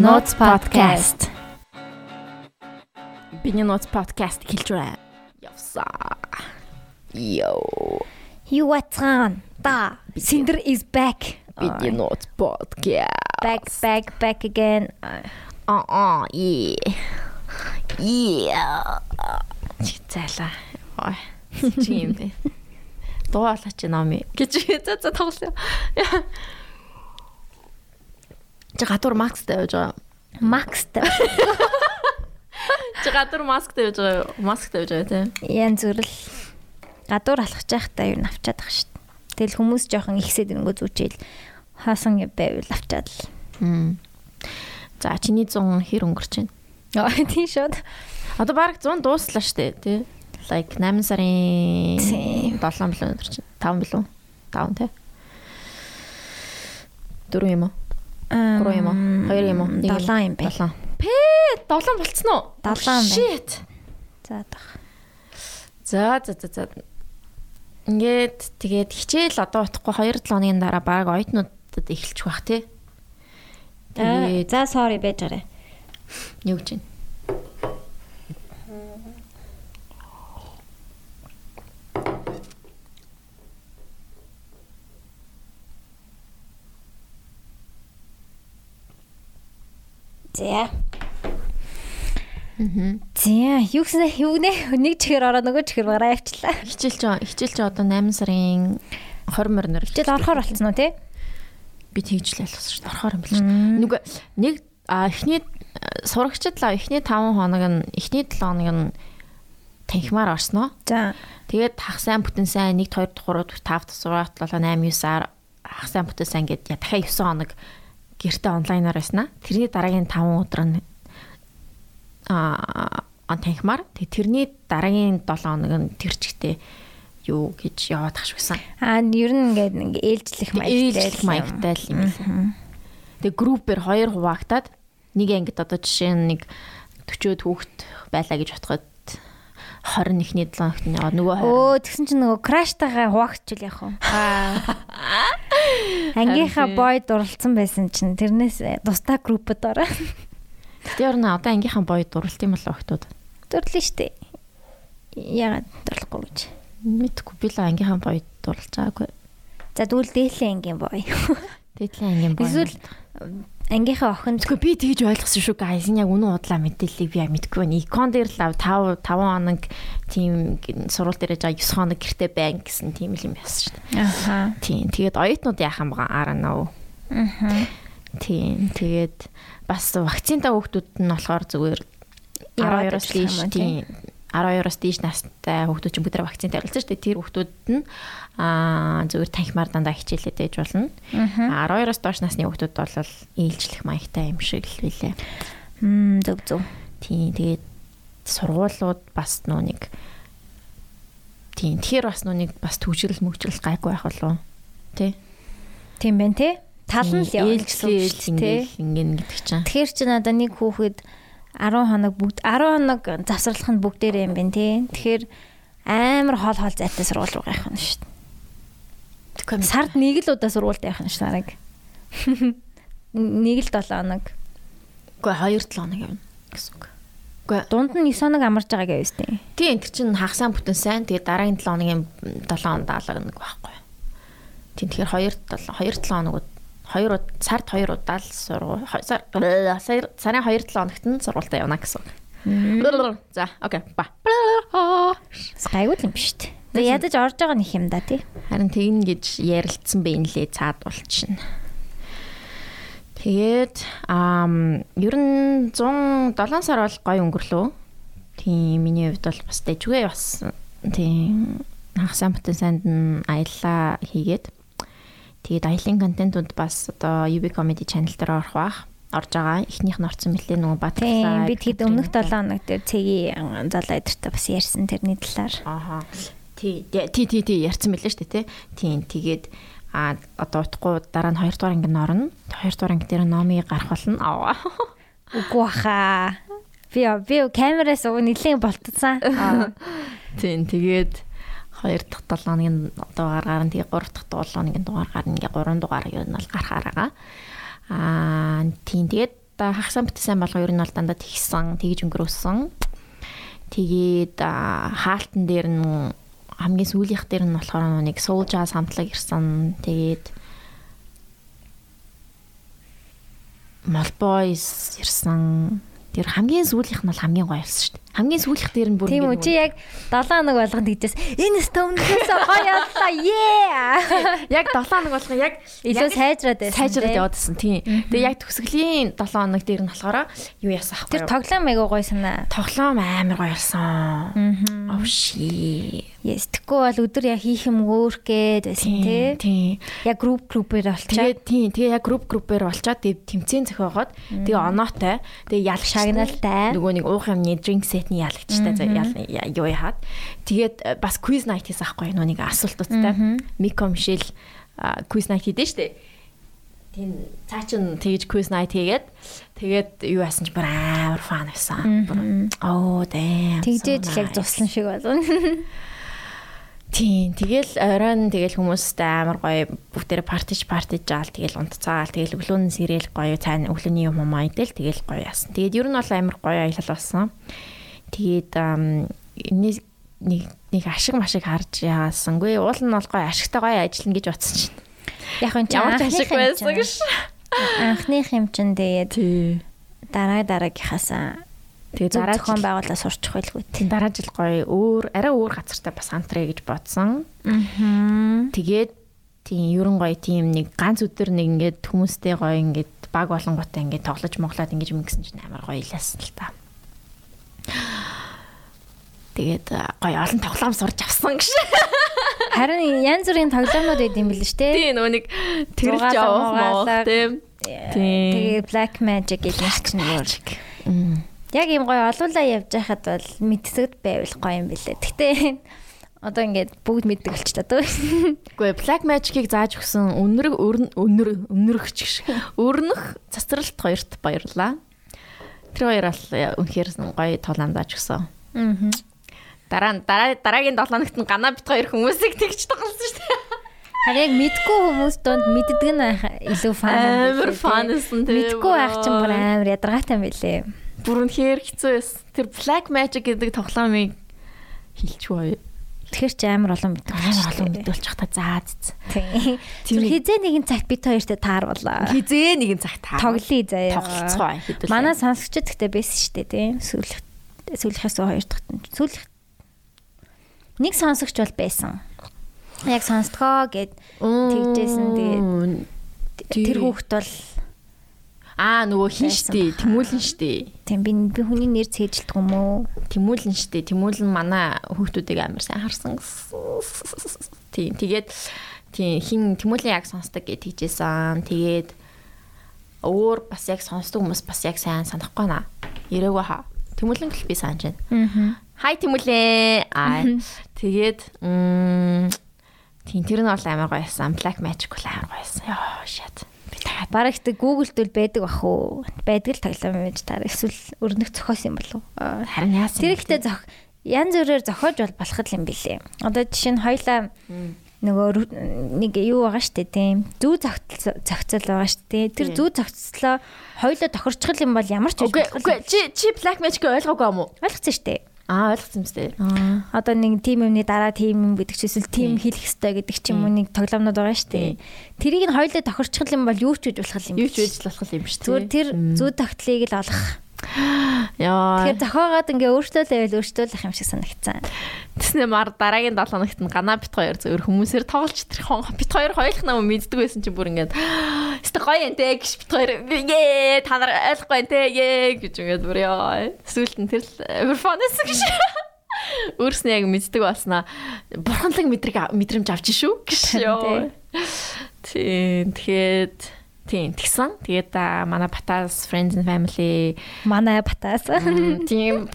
Notes podcast. Биний Notes podcast хэлж байна. Явсаа. Йоо. You what's on? Да. Cinder is back. Биний Notes podcast. Back back back again. Аа аа yeah. Yeah. Чицаалаа. Ой. Чи юм бэ? Дуалаач номи гэж за за тоглосон. Чи гадуур масктай байж байгаа. Макстай. Чи гадуур масктай байж байгаа. Масктай байж байгаа тийм. Ян зүрл. Гадуур алхаж байхдаа юу навчаад байгаа шүү дээ. Тэгэл хүмүүс жоохон ихсээд ирэнгөө зүчээл хаасан байвал авчаад л. За чиний 100 хэр өнгөрч байна? Аа тийм шууд. Одоо баг 100 дууслаа штэ тий. Like 8 сарын Тийм. 7 билүү өдөр чинь 5 билүү? 5 тий. 4 юм уу? 3 юм уу? 2 юм уу? 1 7 юм бэ. 7. Пээ 7 болцсон уу? Долоон байна. Shit. За дах. За за за за. Ингээд тэгээд хичээл одоо утахгүй 2 7 хоногийн дараа баг оюутнуудад эхэлчих бах тий. Тэгээд За sorry байж гараа. юу гэж байна? За. За, юу гэсэн юу нэ? Нэг чихэр ороо нөгөө чихэр гараа явчлаа. Хичээлч хичээлч одоо 8 сарын 20 морнор Хичээл орохоор болцсон уу те? би тэгж л ойлгосон шүү дээ. Орохоор юм биш. Нүг нэг эхний сурагчд л эхний 5 хоног нь эхний 7 хоног нь танхимаар орсноо. За. Тэгээд хах сайн бүтэн сайн 1 2 3 4 5 6 7 8 9-аар хах сайн бүтэн сайн гэд дахиад 9 хоног гэртээ онлайнаар байснаа. Тэрний дараагийн 5 өдөр нь а он танхимаар тэрний дараагийн 7 хоног нь тэр чигтээ юу гэж яваад тахш байсан. Аа ер нь ингээд нэг ээлжлэх маягтай. ээлжлэх маягтай л юм байна. Тэгээ группээр хоёр хуваагдаад нэг ангид одоо жишээ нь нэг 40 хүүхэд байлаа гэж бодоход 21-ний 7 хоногт нь яваад нөгөө 20 Өө тэгсэн чинь нөгөө краштайгаа хуваагдчихвал яах вэ? Аа. Ангийнхаа бой дурлцсан байсан чинь тэрнээс тусдаа группэд ороо. Тэр нь одоо ангийнхан бой дурлт юм болоо охтууд. Дурлаа штэ. Яагаад дурлахгүй гэж. Мэдгүй би л ангийнхан бой дурлж байгаагүй. За тэгвэл дээдлийн ангийн бой. Дээдлийн ангийн бой. Эсвэл ангийнхаа охин Тэгэхгүй би тэгж ойлгосон шүү guys. Энэ яг үнэн удлаа мэдээллийг би мэдгүй байна. Икон дээр л 5 5 хоног тийм сурвал дээр жаа 9 хоног гэртээ байна гэсэн тийм л юм байсан шүү дээ. Аха. Тийм. Тэгээд оюутнууд яах юм бага ара нөө. Аха. Тийм. Тэгээд бас вакцинтай хүүхдүүд нь болохоор зүгээр Яваад 12-оос ажиллах дээш тийм 12-оос дээш настай хүүхдүүд чинь бүгд вакцинтай оролцсон шүү дээ. Тэр хүүхдүүд нь аа зүгээр танхимаар дандаа хичээлээд ээж болно. А 12-оос доош насны хүүхдүүд бол ээлжлэх маягтай юм шиг л билээ. Мм зөв зөв. Тийм. Тэгээд сургуулиуд бас нөө нэг тийм тэгэхээр бас нөө нэг бас төвчрэл мөвчрэл гайгүй байх болов. Тэ? Тийм байна те. Тал нь л шүү дээ, те. ингэн гэдэг чинь. Тэгэхээр чи надаа нэг хүүхэд 10 хоног бүгд 10 хоног завсарлах нь бүгдээрээ юм байна тий. Тэгэхээр амар хоол хоол зайтай сургууль руу гайх нь шүү дээ. Сард нэг л удаа сургуульд явах нь шүү нарыг. Нэг л 7 хоног. Үгүй 2 7 хоног явна гэсэн үг. Үгүй Дунд нь 9 хоног амарч байгааг явж тий. тийм тэр чинь хагасаа бүтэн сайн тэгээд дараагийн 7 хоногийн 7 хоног даалга нэг байхгүй. Тийм тэгэхээр 2 7 2 7 хоног 2 сард 2 удаа л сургууль сар сарын 2 7 хоногт нь сургуультай явна гэсэн. За окей ба. Л юм биш үү? Тэгээ ядаж орж байгаа нэг юм да тий. Харин тэгнэ гэж ярилцсан бэ нэлээ цаад болчихно. Тэгээд ам ер нь 107 сар бол гой өнгөрлөө. Тийм миний хувьд бол бас дэжгүй бас тийм хагасаа бүтэн санд нь аяллаа хийгээд тэгээд аялын контентууд бас одоо UB comedy channel дээр орох бах орж байгаа. Эхнийх нь орсон мөлий нөгөө Тийм Батлаа. бид хэд өмнөх 7 хоног дээр цэгийн залуу эдэртэй бас ярьсан тэрний талаар. Ааха. Тий, тий, тий, тий ярьсан мэлээ шүү дээ, тий. Тийм, тэгээд а одоо утгагүй дараа нь 2 дугаар анги орно. 2 дугаар анги дээр номыг гарах болно. Аа. Үгүй баха. Би би камераас уг нэлээд болтцсан. Тийм, тэгээд 2 дахь 7 хоногийн дугаар гарна. Тэгээ 3 дахь 7 хоногийн дугаар гарна. Ингээ 3 дугаар юу нь бол гарахаар байгаа. Аа, тийм тэгээд хагсаа битсэн болго ер нь бол дандаа тэгсэн, тэгж өнгөрөөсөн. Тэгээд хаалтан дээр нь хамгийн сүүлийнх дээр нь болохоор нэг soul jazz хамтлаг ирсэн. Тэгээд Malboys ирсэн. Тэр хамгийн сүүлийнх нь бол хамгийн гоё болсон шүү дээ. Хамгийн сүүлийнх дээр нь бүр Тийм үү чи яг 7 хоног болгонд тэгдээс энэ стомнээс гоё яллаа. Ээ. Яг 7 хоног болгоо яг илүү сайжраад байсан. сайжраад яваадсэн тийм. Тэгээ яг төгсгөлийн 7 хоног дээр нь болохоор юу яасан ахгүй Тэр тоглоом айгуу гоё санаа. тоглоом амар гоё болсон. Аа. Oh shit. Yes, тэггүй бол өдөр яг хийх юм өөр гээд байсан тий. Тийм. Яг групп группээр болчихоо. Тэгээд тийм тэгээ яг групп группээр болчоод тэгээ тэмцээн зохиогоод тэгээ оноотой тэгээ ял Шагналтай. нөгөө нэг уух юмны drink set-ний ялагчтай ял юу яхад тэгээд э, бас quiz night хийсэн аахгүй нэг асуултуудтай Мико Мишель quiz night хийдэж штэ тийм цаа чин тэгж quiz night хийгээд тэгээд юу яасан ч бүр амар фан байсан. Оо. Тэгжээж so л яг зуслан шиг болно. Тийм тэгэл оройн тэгэл хүмүүстэй амар гоё бүгдээрээ партиж партиж жаал тэгэл унтцаал тэгэл өглөө нь сэрэл гоё цаана өглөөний юм юм айдэл тэгэл гоё яасан. Тэгээд ер нь бол амар гоё аялал болсон. Тэгээд нэг нэг ашиг машиг харж яасангүй уул нь бол гоё ашигтай гоё ажиллана гэж бодсон чинь. Яг энэ Ямар ч ашиг байсан гэж. Анхных юм чин тэгээд дараа дараагийнхаасаа Тэгээд зөв дараа зохион жил байгуулалт сурчих байлгүй. тийм дараа жил гоё өөр арай өөр газартай бас антрэ гэж бодсон. Аа. Тэгээд тийм ерөн гоё тийм нэг ганц өдөр нэг ингээд хүмүүстэй гоё ингээд баг болонготой ингээд тоглож моглоод ингэж мөнгөсөн чинь амар гоё илээсэн л та. Тэгээд а, гоё олон тоглоом сурч авсан гэж. Харин янз бүрийн тоглоомнууд байд юм бэл шүү дээ. Тийм нөгөө нэг Зугаалга, явах моо мугаалга. тийм. Тийм. Тэгээ Black Magic гэж чинь өөр. Яг юм гоё олуулаа явж байхад бол мэдсэгд байвал гоё юм бэлээ. Гэтэ одоо ингээд бүгд мэддэг болч та дөө. Үгүй Black Magic-ыг зааж өгсөн өнөрг өнөр өнөрөгч гэж. Өрнөх цацралт хоёрт баярлаа. Тэр хоёр бол э, үнэхээр гоё тоглоом зааж өгсөн. Аа. Дараа дараа дараагийн 7 хоногт нь гана бит хоёр хүмүүсийг тэгж тоглосон шүү дээ. Харин яг мэдгүй хүмүүс донд мэддэг нь илүү фан юм Амар тий. фан байсан тийм. Мэдгүй байх чинь бүр амар ядаргаатай юм билээ. Бүр үнэхээр хэцүү байсан. Тэр Black Magic гэдэг тоглоомыг хэлчихв үү? Тэгэхээр чи амар олон мэддэг Амар олон мэдүүлчих та заа зээ. Тийм. Тэр хизээ нэгэн цагт бит хоёртой тааруулаа. Хизээ нэгэн цаг таа. Тоглоё заяа. тоглоцгоо хэдүүлээ. Манай сонсогчд гэхдээ байсан шүү дээ тийм. Сүүлх сүүлхээс хоёр дахь нь сүүлх нэг сонсогч бол байсан. Яг сонсдгоо гэд тэгжсэн тэгээд тэр хүүхд бол аа нөгөө хин баха. тэмүүлэн штий. тийм би би хүний нэр цээжилдэг юм уу? Тэмүүлэн штий. Тэмүүлэн манай хүүхдүүдийг амар сайн харсан. Тийм. Тэгээд тийм хин тэмүүлэн яг сонсдог гэж тийжсэн. Тэгээд өөр бас яг сонсдог хүмүүс бас яг сайн санахгүй наа. Ирээгүй хаа. Тэмүүлэн гэл би санаж байна. Аа. Хай тэмүүлээ. Аа. Тэгээд м тийм тэр нь бол амар гоё байсан. Black Magic бол амар гоё байсан. Йоо shit. Бараг ихтэй Google-д бол байдаг бах уу? Байдаг л тоглоом байж таар эсвэл өрнөх зохиос юм болов уу? Аа. харин яасан. Тэр ихтэй зох янз бүрээр зохиож бол болох юм билээ. Одоо жишээ нь хоёлаа нөгөө нэг юу байгаа штэ тийм зүү зохицол зохицол байгаа штэ тэр зүү зохицлоо хоёлоо тохирчгал юм бол ямар ч Үгүй үгүй чи чи Black Magic ойлгоогүй юм уу? ойлгоцсон штэ Аа ойлгосон. Аа. одоо нэг тим юмны дараа тим юм гэдэг ч эсвэл тим хийх хэвээр гэдэг ч юм уу нэг тоглоомнод байгаа штэ тэрийг нь хоёлоо тохирчгал юм бол юу ч үж болох юм Юу ч үйл болох юм биш зүгээр тэр зүү тогтлыг л олох Яа. тэгэхээр зохиогоод ингээ өөртөө л байвал өөртөө л юм шиг санагцсан Тэснэ мар дараагийн 7 хоногт нь гана бит хоёр зөвөр хүмүүсээр тоглож тэр хон бит хоёр хоёулах нам мэддэг байсан чи бүр ингээд өстө гоё энэ гэж бит хоёр ээ та нар ойлгохгүй энэ ээ гэж ингээд бүр яа. Сүүлд нь тэр л байсан гэж. Өөрснөө яг мэддэг болсноо бурханлаг мэдрэг мэдрэмж авч шүү гэж ёо. Тийм тэгэхэд тийм тэгсэн. Тэгээд манай Батас Friends and Family манай батаас М, Тийм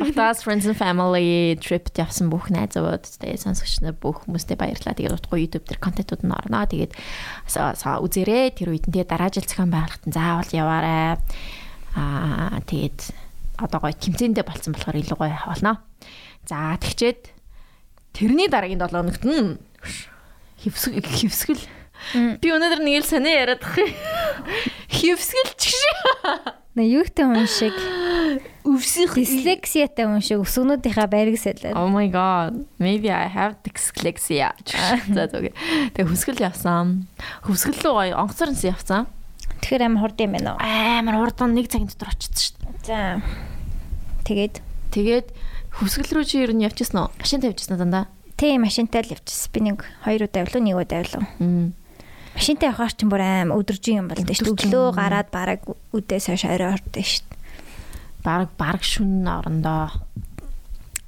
Батас Friends and Family trip явсан бүх найзууд тэгээд сонсогч нар бүх хүмүүстээ баярлалаа. Тэгээд утгагүй YouTube дээр контентууд нь орно. Тэгээд үзээрэй. Тэр үед нь тэгээд дараа жил зохион байгуулалт нь заавал яваарай. Аа тэгээд одоо гоё тэмцээндээ болцсон болохоор илүү гоё болно. За тэгчээд тэрний дараагийн 7 хоногт нь хевсгэл хевсгэл би өнөөдөр нэг л сонио яриад ах. Хевсгэл ч гэж. Нэ юутай хүн шиг Өвсөх дислексиатай хүн шиг өсгнүүдийнхаа байрыг солиод. Oh my god. Maybe I have dyslexia. Тэгээ хүсгэл явсан. Хүсгэл рүү онгоцоорнс явсан. Тэгэхээр амар хурд юм байна уу? Амар хурдан нэг цагийн дотор очсон шүү дээ. За. Тэгээд Тэгээд хүсгэл рүү чи ер нь явчихсан уу? Машин тавьчихсан дандаа. тийм машинтай л явчихсан. Би нэг хоёр удаа авлаа, нэг удаа авлаа. Мм. Машинтай явахаар ч бүр аим өдөржин юм бол дээ шүү. Өглөө гараад бараг үдээс хойш орой ордоо шүү. Бараг бараг шүн орондоо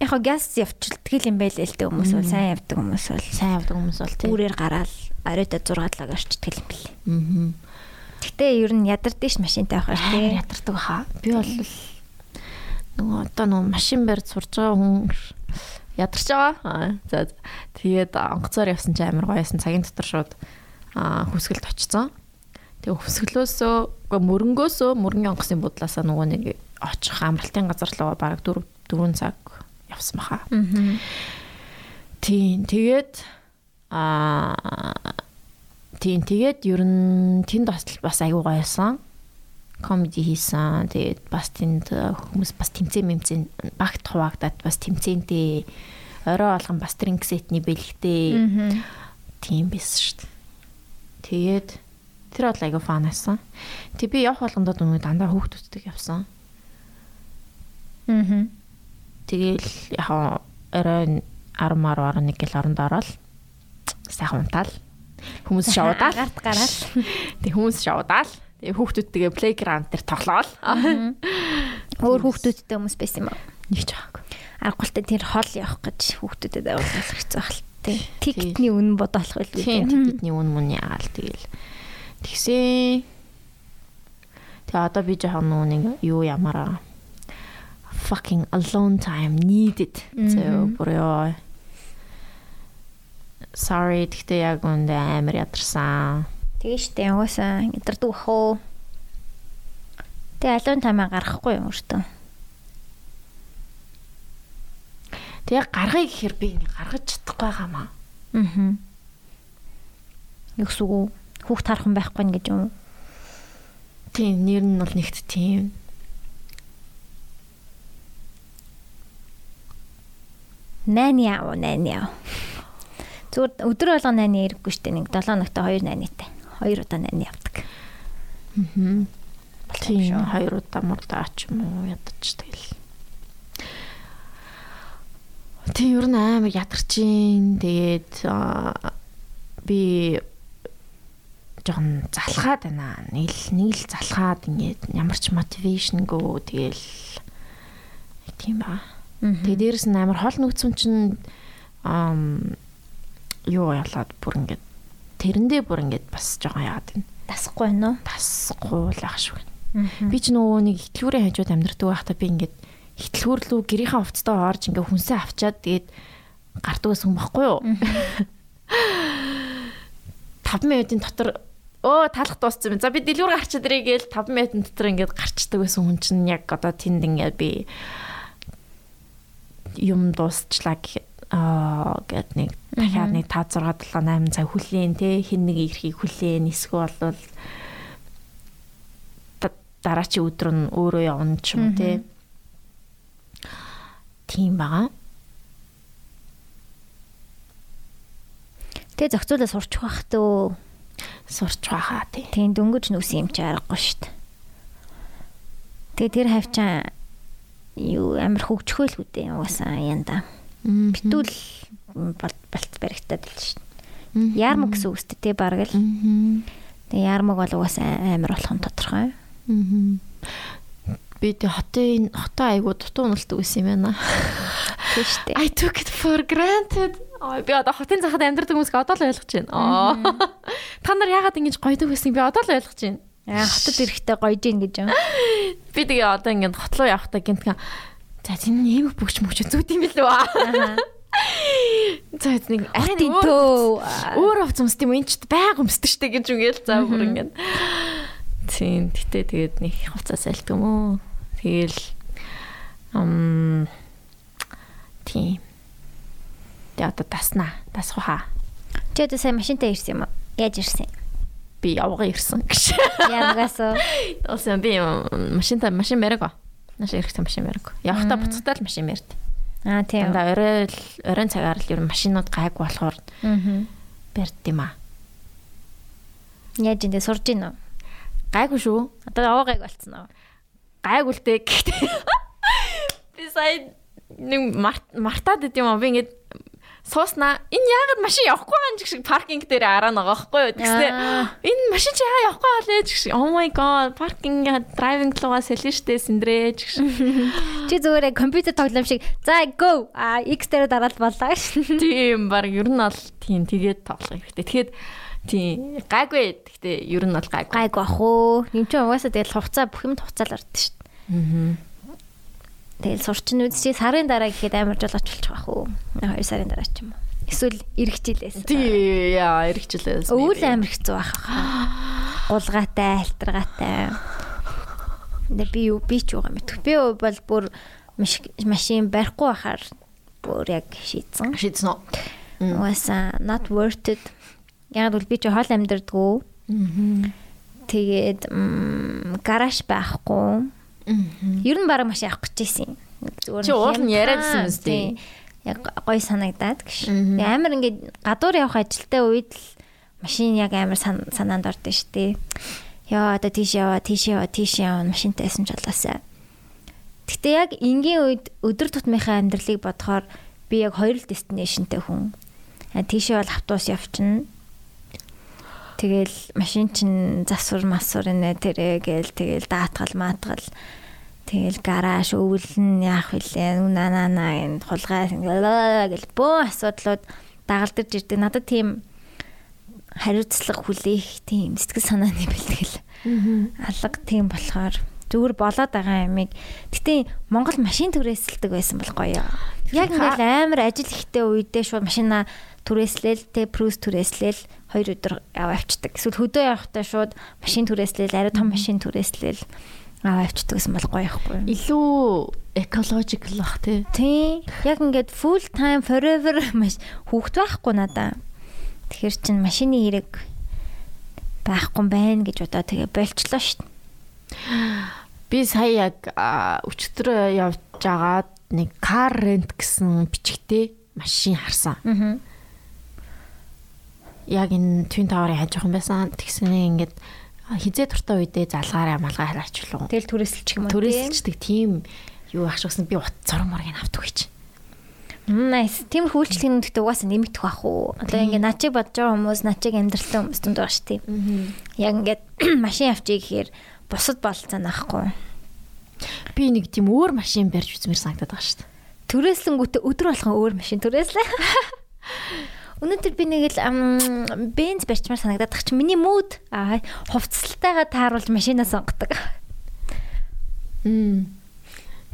Яг газ явчихдаг юм байл л дээ хүмүүс бол сайн явдаг хүмүүс бол сайн явдаг хүмүүс бол тийм. үүрээр гараал оройдоо 6 7 орчдөг юм бэл. Аа. Гэтэ ер нь ядардаг ш машинтай явахаар Амар тий. ядардаг хаа. Би бол нөгөө одоо нөгөө машин барьж сурж байгаа хүн ядарч байгаа. Аа, За тэгээд онгоцоор явсан чи амар гоёсэн цагийн дотор шууд хүсгэлд очсон. Тэгээ хүсгэлөөсөө үгүй мөрөнгөөсөө мөрөнгөний онгоцны бодлаасаа нөгөө нэг очих амралтын газар руу бараг 4 4 цаг явсан баха. Тийм тэгээд аа тийм тэгээд ер нь тэнд бас бас аягүй гоёсан. Комеди хийсэн. Тэгээд бас тэнд хүмүүс бас тэмцээн мэмцэн багт хуваагдаад бас тэмцээнтэй орой болгон бас дринк сетний бэлгтэй тийм байсан шүү дээ. Тэгээд тэр бол аягүй фан байсан. Тэг би явах болгондоо нөгөө дандаа хүүхдүүдтэй явсан. Аа. Тэгэл яг орой 10 мар 11 гэл оронд ороод сайхан унтаал. Хүмүүс шавуудаал. Гарт гараал. Тэг хүмүүс шавуудаал. Тэгээ хүүхдүүдтэйгээ плейграунд дээр тоглоол. Өөр хүүхдүүдтэй хүмүүс байсан юм аа. Нэг ч байгаагүй. Аргуултай тэр хол явах гэж хүүхдүүдэд авуулах хэцүү хэл тий. Тикетний үнэн бодоолох байлгүй тий. тэдний үн мөн яагаал тэгэл. Тэгсэн. Тэгээ одоо би жоохон нэг юу ямаараа fucking alone time needed. So бүр ёо. Sorry гэхдээ яг үндэ амар ядарсан. Тэгээ штэ угаасаа ядардаг уу. Тэгээ алуун тамаа гаргахгүй юм өөртөө. Тэгээ гаргая гэхээр би ингэ гаргаж чадахгүй байгаамаа. Аа. Югсгүй хүүхд харах юм байхгүй нь гэж юм. уу? Тийм нэр нь бол нэгт тийм. Найны яав, найны яав. Зүгээр өдөр болго найны ирэхгүй штэ нэг 7 ногтой 2 найнытай. 2 удаа найны явдаг. Аа. Тийм шүү. хоёр удаа мурдаа ч юм уу ядаж тэгэл. Тийм ер нь амар ядарчин. Тэгээд аа, би жоон залхаад байна. Нэг л нэг л залхаад ингээд ямар ч мотивашнгөө тэгэл тийм ба. Тэгээд дээрэс нь амар хол нүүцэн чинь ам юу ялаад бүр ингээд тэрэндээ бүр ингээд бас жоохон яагаад байна. Дасахгүй байна уу? Тасгүй л ах шүү. Би ч нөгөө нэг итлүүрийн хажууд амьдрдаг байхдаа би ингээд итлүүр лүү гэрийнхаа хувцастаа орж ингээ хүнсээ авчаад тэгээд гардаг байсан юм баггүй юу? 5 минутын дотор өө талах дууссан юм. За би дэлгүүр гарчаад ирээ гээл 5 минутын дотор ингээд гарчдаг байсан хүн чинь яг одоо тэнд ингээд би юм дуусчлаа гэхэд аа гэд нэг дахиад нэг 5 6 7 8 цаг хүлээн те хин нэг ирэхийг хүлээн эсвэл бол да- дараачийн өдөр нь өөрөө явна ч юм те тийм байгаа. Тэгээ зохицуулаа сурчих байх төө. Сурч байгаа тий. Тийм дөнгөж нүс юм чи аргагүй штт. Тэгээ тэр хавчаа юу амар хөгжөхөөл үдээ угаасаа янда. Битүүл балт баригтаад л штт. Ярмаг гэсэн үгтэй тий бараг л. Тэгээ ярмаг бол угаасаа амар болох нь тодорхой. Би тэ хотын хотоо айгуу дутуу уналдаг байсан юм байна. Тий штэ. I took it for granted. Ой би одоо хотын захад амьдардаг хүмүүсийг одоо л ойлгож байна. Аа. Та нар яагаад ингэж гойдог байсныг би одоо л ойлгож байна. Аа хотод ирэхдээ гойж ийн гэж юм. Би тэгээ одоо ингэ хот руу явахдаа гинтгэн за тийм нэмэг бүгч мөч зүт юм билүү аа. За нэг өөр төө. өөр овц өмсд юм энэ ч байг өмсдөг штэ гэж үгээл за бүр ингэ. Тийм гэтээ тэгээд нэг хувцас альт юм уу. Тэгэл ам тийм. Тэгээ одоо таснаа. Тасах хаа. Чи одоо сайн машинтай ирсэн юм уу? Яаж ирсэн? би явгаа ирсэн гэж. Янагасаа. Осон би машинтай машин мэрэг. Наш ирэхтэй машин мэрэг. Явахта буцахтаа л машин мэрд. Аа тийм. Дандаа орой оройн цагаар л ер нь машинууд гайг болохоор Аа. барьд юм аа. Яаж энэ сурж гин үү? Гайгүй шүү. Одоо аваагайг болцсон уу? Дээ. Гэхдээ би сая нэг март- мартаад идэм юм аа. Би ингээд сууснаа энэ яагаад машин явахгүй байгаа юм шиг паркинг дээр араа байгаа байхгүй юу Аа. энэ машин чи яа явахгүй байгаа лээ гэж oh my god паркинг драйвинг лугаа сэлэн штэ сэндрээ гэж Чи зүгээр компьютер тоглоом шиг за go а X дээр дараал боллоо ш. тийм баг ер нь бол тийм тэгээд тоглох хэрэгтэй тэгэхэд тийм гайгүй гэхдээ ер нь бол гайгүй Гайг бах уу. Юм чи угаасаа тэгэл хувцаа бүх юм хуцаал ордог ш. Тэгэл сурчин үз чи сарын дараа гэхэд амар жолооч болчих واخ уу. 2 сарын дараа ч юм уу. Эсвэл ирэх жилээс. тий яа эргэжлээс Өвөл амар хэцүү байх. Гулгаатай, альтргаатай. Нэ би юу би ч юугаа мэдв. Би бол бүр маш- машин барихгүй байхаар бүр яг шийдсэн. шийдсэн үү Угаасаа not worth it. Яг бол би ч хоол амьдрдгүү. Тэгээд м, гараж байхгүй. Ер нь бараг маш явах гэж байсан. Зүгээр Чи уул нь биз дээ? тий. Яг гоё санагдаад гэж. Амар ингээд гадуур явах ажилтай үед л машин яг амар сан- санаанд ордон шүү дээ. Яа одоо тийш яваа, тийш яваа, тийш яваа машинтай байсан ч болоосаа. Гэтэ яг энгийн үед өдөр тутмынхаа амьдралыг бодохоор би яг хоёр л destination-тэй хүн. Тийшээ бол автобус явчихна. Тэгэл машин чин засвар масвар нэ тэрэ гээл тэгэл даатгал маатгал тэгэл гараж өвлөн яах вүлээ нана нана энэ хулгай гэл бөө асуудлууд дагалдаж ирдэг. Надад тийм хариуцлага хүлээх тийм сэтгэл санааны бэлтгэл алга тийм болохоор зүгээр болоод байгаа юмыг гэтээ Монгол машин түрээсэлдэг байсан бол гоё. Яг ингээл амар ажил ихтэй үедээ шууд машина түрээслээл тэ прус түрээслээл хоёр өдөр аваа авчдаг. Эсвэл хөдөө явахдаа шууд машин түрээслээл арай том машин түрээслээл аваа авчдаг гэсэн бол гоё ихгүй илүү экологикл бах тий Тий. Яг ингээд full time forever маш хүүхд байхгүй надаа. Тэгэхэр чин машины хэрэг байхгүй байна гэж удаа тэгээ болчлоо шүү дээ. би сая яг а, өчтөрөө явж агаад нэг кар рент гэсэн бичгтээ машин харсан Аа. Яг энэ Twin Tower-ын хажуухан байсан. Тэгснээ ингээд хизээ туртаа үедээ залгаараа малгай хараачлуу. Тэгэл түрээсэлчих юм уу? Төрөөсөлчдөг тийм юу ахшгсан би ут зураг моргийг авдаг гэж. Nice. Тийм хүлчлэгнүүд гэдэг угаасаа нэмэгдэх бах уу. Одоо ингээ начиг бодож байгаа хүмүүс, начиг амьдралтай хүмүүс дүнд байгаа шүү дээ. Яг ингээд машин авчиг гэхээр бусад болцоо наахгүй. Би нэг тийм өөр машин барьж үзмээр санагдаад байгаа шүү дээ. Түрээслэнгүүтээ өдөр болгон өөр машин түрээслээ. Өнөөдөр би нэг л бенз барьчмаар санагдаад тах чи миний мууд аа хувцалтайгаа тааруулж машинаа сонгодог. Мм.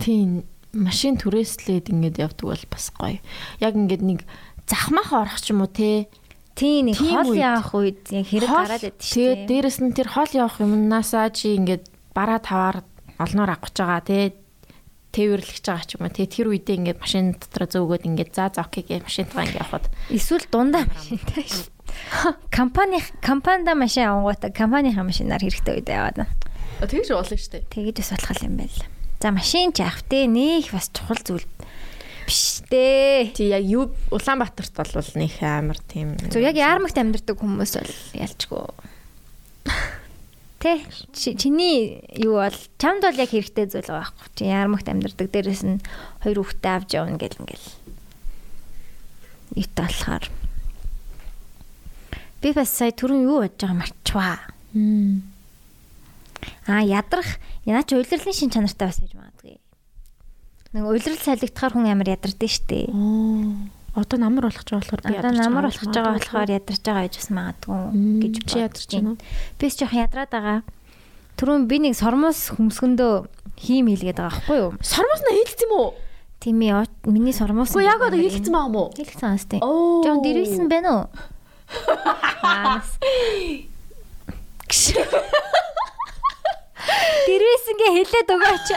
Тийм машин түрээслээд ингээд явдаг бол бас гоё. Яг ингээд нэг захмах орох ч юм уу те. Тийм нэг үед. явах үед яг хэрэг гараад байдаг шүү Тэгээд дээ. дээрэс нь тэр хоол явах юмнасаа чи ингээд бараа таваар олноор авах гэж байгаа те. Тээвэрлэж байгаа ч юм уу те. Тэр үедээ ингээд машин дотор зөөгөөд ингээд за за окей гэ машинтаа ингээд явхад Эсвэл дундаа машинтай шүү. Компани компанида машин авангуудаа компанийн машинаар хэрэгтэй үед яваад. байна. тэгж болно шүү дээ. Тэгээд бас болох юм байл. За машин ч авах те нэх бас чухал зүйл биш дээ. Тий яг юу Улаанбаатарт бол нөх амар тийм. Зүр яг ярмагт амьдардаг хүмүүс бол ялчгүй. Тэ чи- чиний юу бол чамд бол яг хэрэгтэй зүйл байхгүй. Чи ярмагт амьдардаг дээрэс нь хоёр хүүхдээ авч явна гэл ингээл. Ит болохоор. Би бас сая түрүүн юу бодож байгаа марчваа. Аа ядрах яна ч уйлрлын шин чанартай бас байж магадгүй. Нэг уйлрал салгитахаар хүн амар ядардаг штэ. Оо. Одоо намар болох ч болохоор би Одоо намар болох байгаа болохоор ядарч байгаа гэж бас магадгүй гэж чи ядарч байна? Би ч жоох ядраад байгаа. Түрүүн би нэг сормоос хөмсгөндөө хийм хийлгээд байгаа байхгүй юу? Сормос на хийлцсэн юм уу? Тийм ээ миний сормоос. Уу яг одоо хийлцсэн байгаа юм уу? Хийлгсэн бас тийм. Жон дэрвсэн байна уу? Аас. Дэрвэсэнгээ хэлээд өгөөч.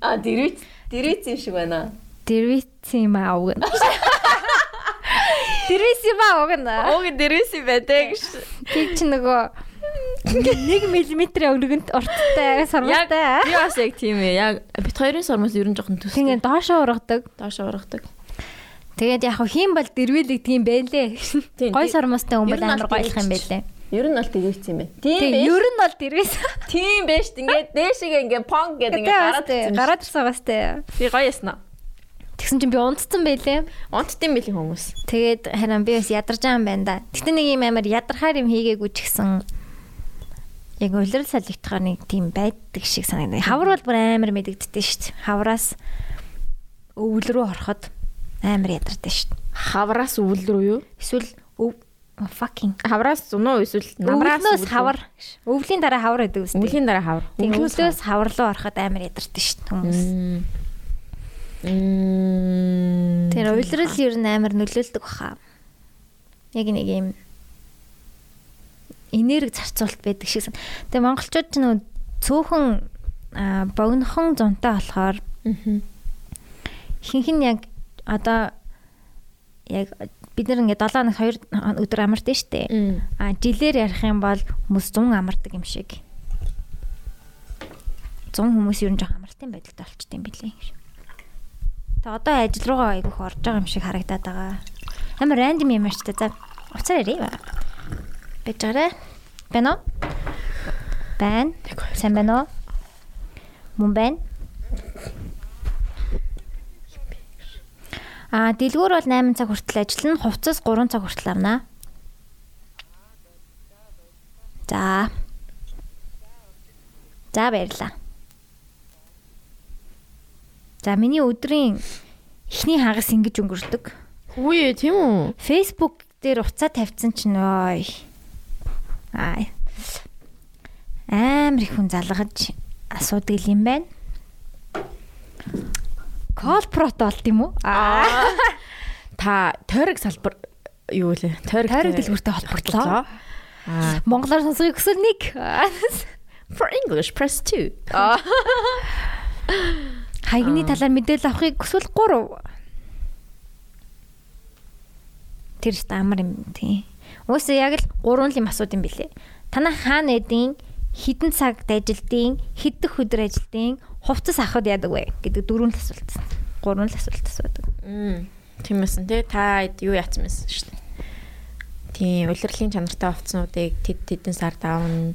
А дэрвэц дэрвэц юм шиг байна. Дэрвэсэн юм аа үг. Тэрвэс ба уг нь. Уг дэрвэс юм байдаг гэж. Тэг чи нөгөө 1 мм өргөнт урттай сармастай. Би бас яг тийм ээ. Яг бит хоёрын сармас ер нь жоохон төс. Тэгээ доошоо ургадаг. Доошоо ургадаг. Тэгээд яг хин бол дэрвэлэгдэг юм байна лээ. Гой сармастай хүн бол амар гоёлох юм байлээ. Ер нь бол тэгвэц юм байна. Тийм байж. ер нь бол дэрвэс. Тийм байж. Ингээд дээшгээ ингээд понг гэдэг ингээд гараад ирсэн. гараад ирсэн бастай. Би гоё яснаа. Тэгсэн чинь би унтцсан байлээ. Унтдсан байли хүмүүс. Тэгээд харин би бас ядарч байгаа юм байна да. Гэтэ нэг юм амар ядархаар юм хийгээгүй ч гэсэн яг улирал салгитахаар нэг тийм байдаг шиг санагдана. Хавар бол бүр амар мэдэгддээ шүү дээ. Хавраас өвөл рүү ороход амар ядардаг шүү дээ. Хавраас өвөл рүү юу? Эсвэл fucking Хавраас зунуу эсвэл намраас өвлөөс хавар. Өвлийн дараа хавар гэдэг үстэй. Өвлийн дараа хавар. Өвлөөс хавар руу ороход амар ядардаг шүү дээ хүмүүс. Тэр улирал ер нь амар нөлөөлдөг баха. Яг нэг юм энерги зарцуулалт байдаг шиг. сан. Тэгээ монголчууд ч нөө цөөхөн аа, богинохон зунтай болохоор хинхэн яг одоо яг бид нар ингээд 7 хоног 2 өдөр амардаг штэ. А жилээр ярих юм бол хүмүүс 100 амардаг юм шиг. 100 хүмүүс ер нь жоох амралтын байдалтай болчтой юм билээ. Тэгээ одоо ажил руугаа айгүйх орж байгаа юм шиг харагдаад байгаа. Амар рандом юм ааш та. За уцаар ярив. Бэж гараа. Бэнэ үү? Бэн. Сайн байна уу? Мөн байна. А дэлгүүр бол 8 цаг хүртэл ажиллана, хувцас 3 цаг хүртэл авнаа. За. За баярлаа. За миний өдрийн эхний хагас ингэж өнгөрдөг. Ээ, тийм үү? Facebook дээр уцаа тавьсан чинь ой. Аа. Амар их хүн залгаж асуудаг юм байна. Колпрот болт юм уу? Аа. Та тойрог салбар юу вэ? Тойрог тойрог дэлгүүртэй холбогдлоо. Монголоор сонсох өсөл нэг. For English press 2. Хаягны талаар мэдээлэл авахыг хүсвэл 3. Тэр их амар юм тий. Уусаа яг л 3 л юм асууд юм билэ. Танаа хаана эдийн хідэн цагт ажилтын, хідэх өдөр ажилтын, Хувцас авахд яадаг вэ гэдэг дөрвөн асуулт. Гурван асуулт асуудаг. Мм. Тиймээсэн тий та юу яатсан мэсэн шүү дээ. Тийм, улирлын чанартай хувцснуудыг тэд тэдэн сар давна.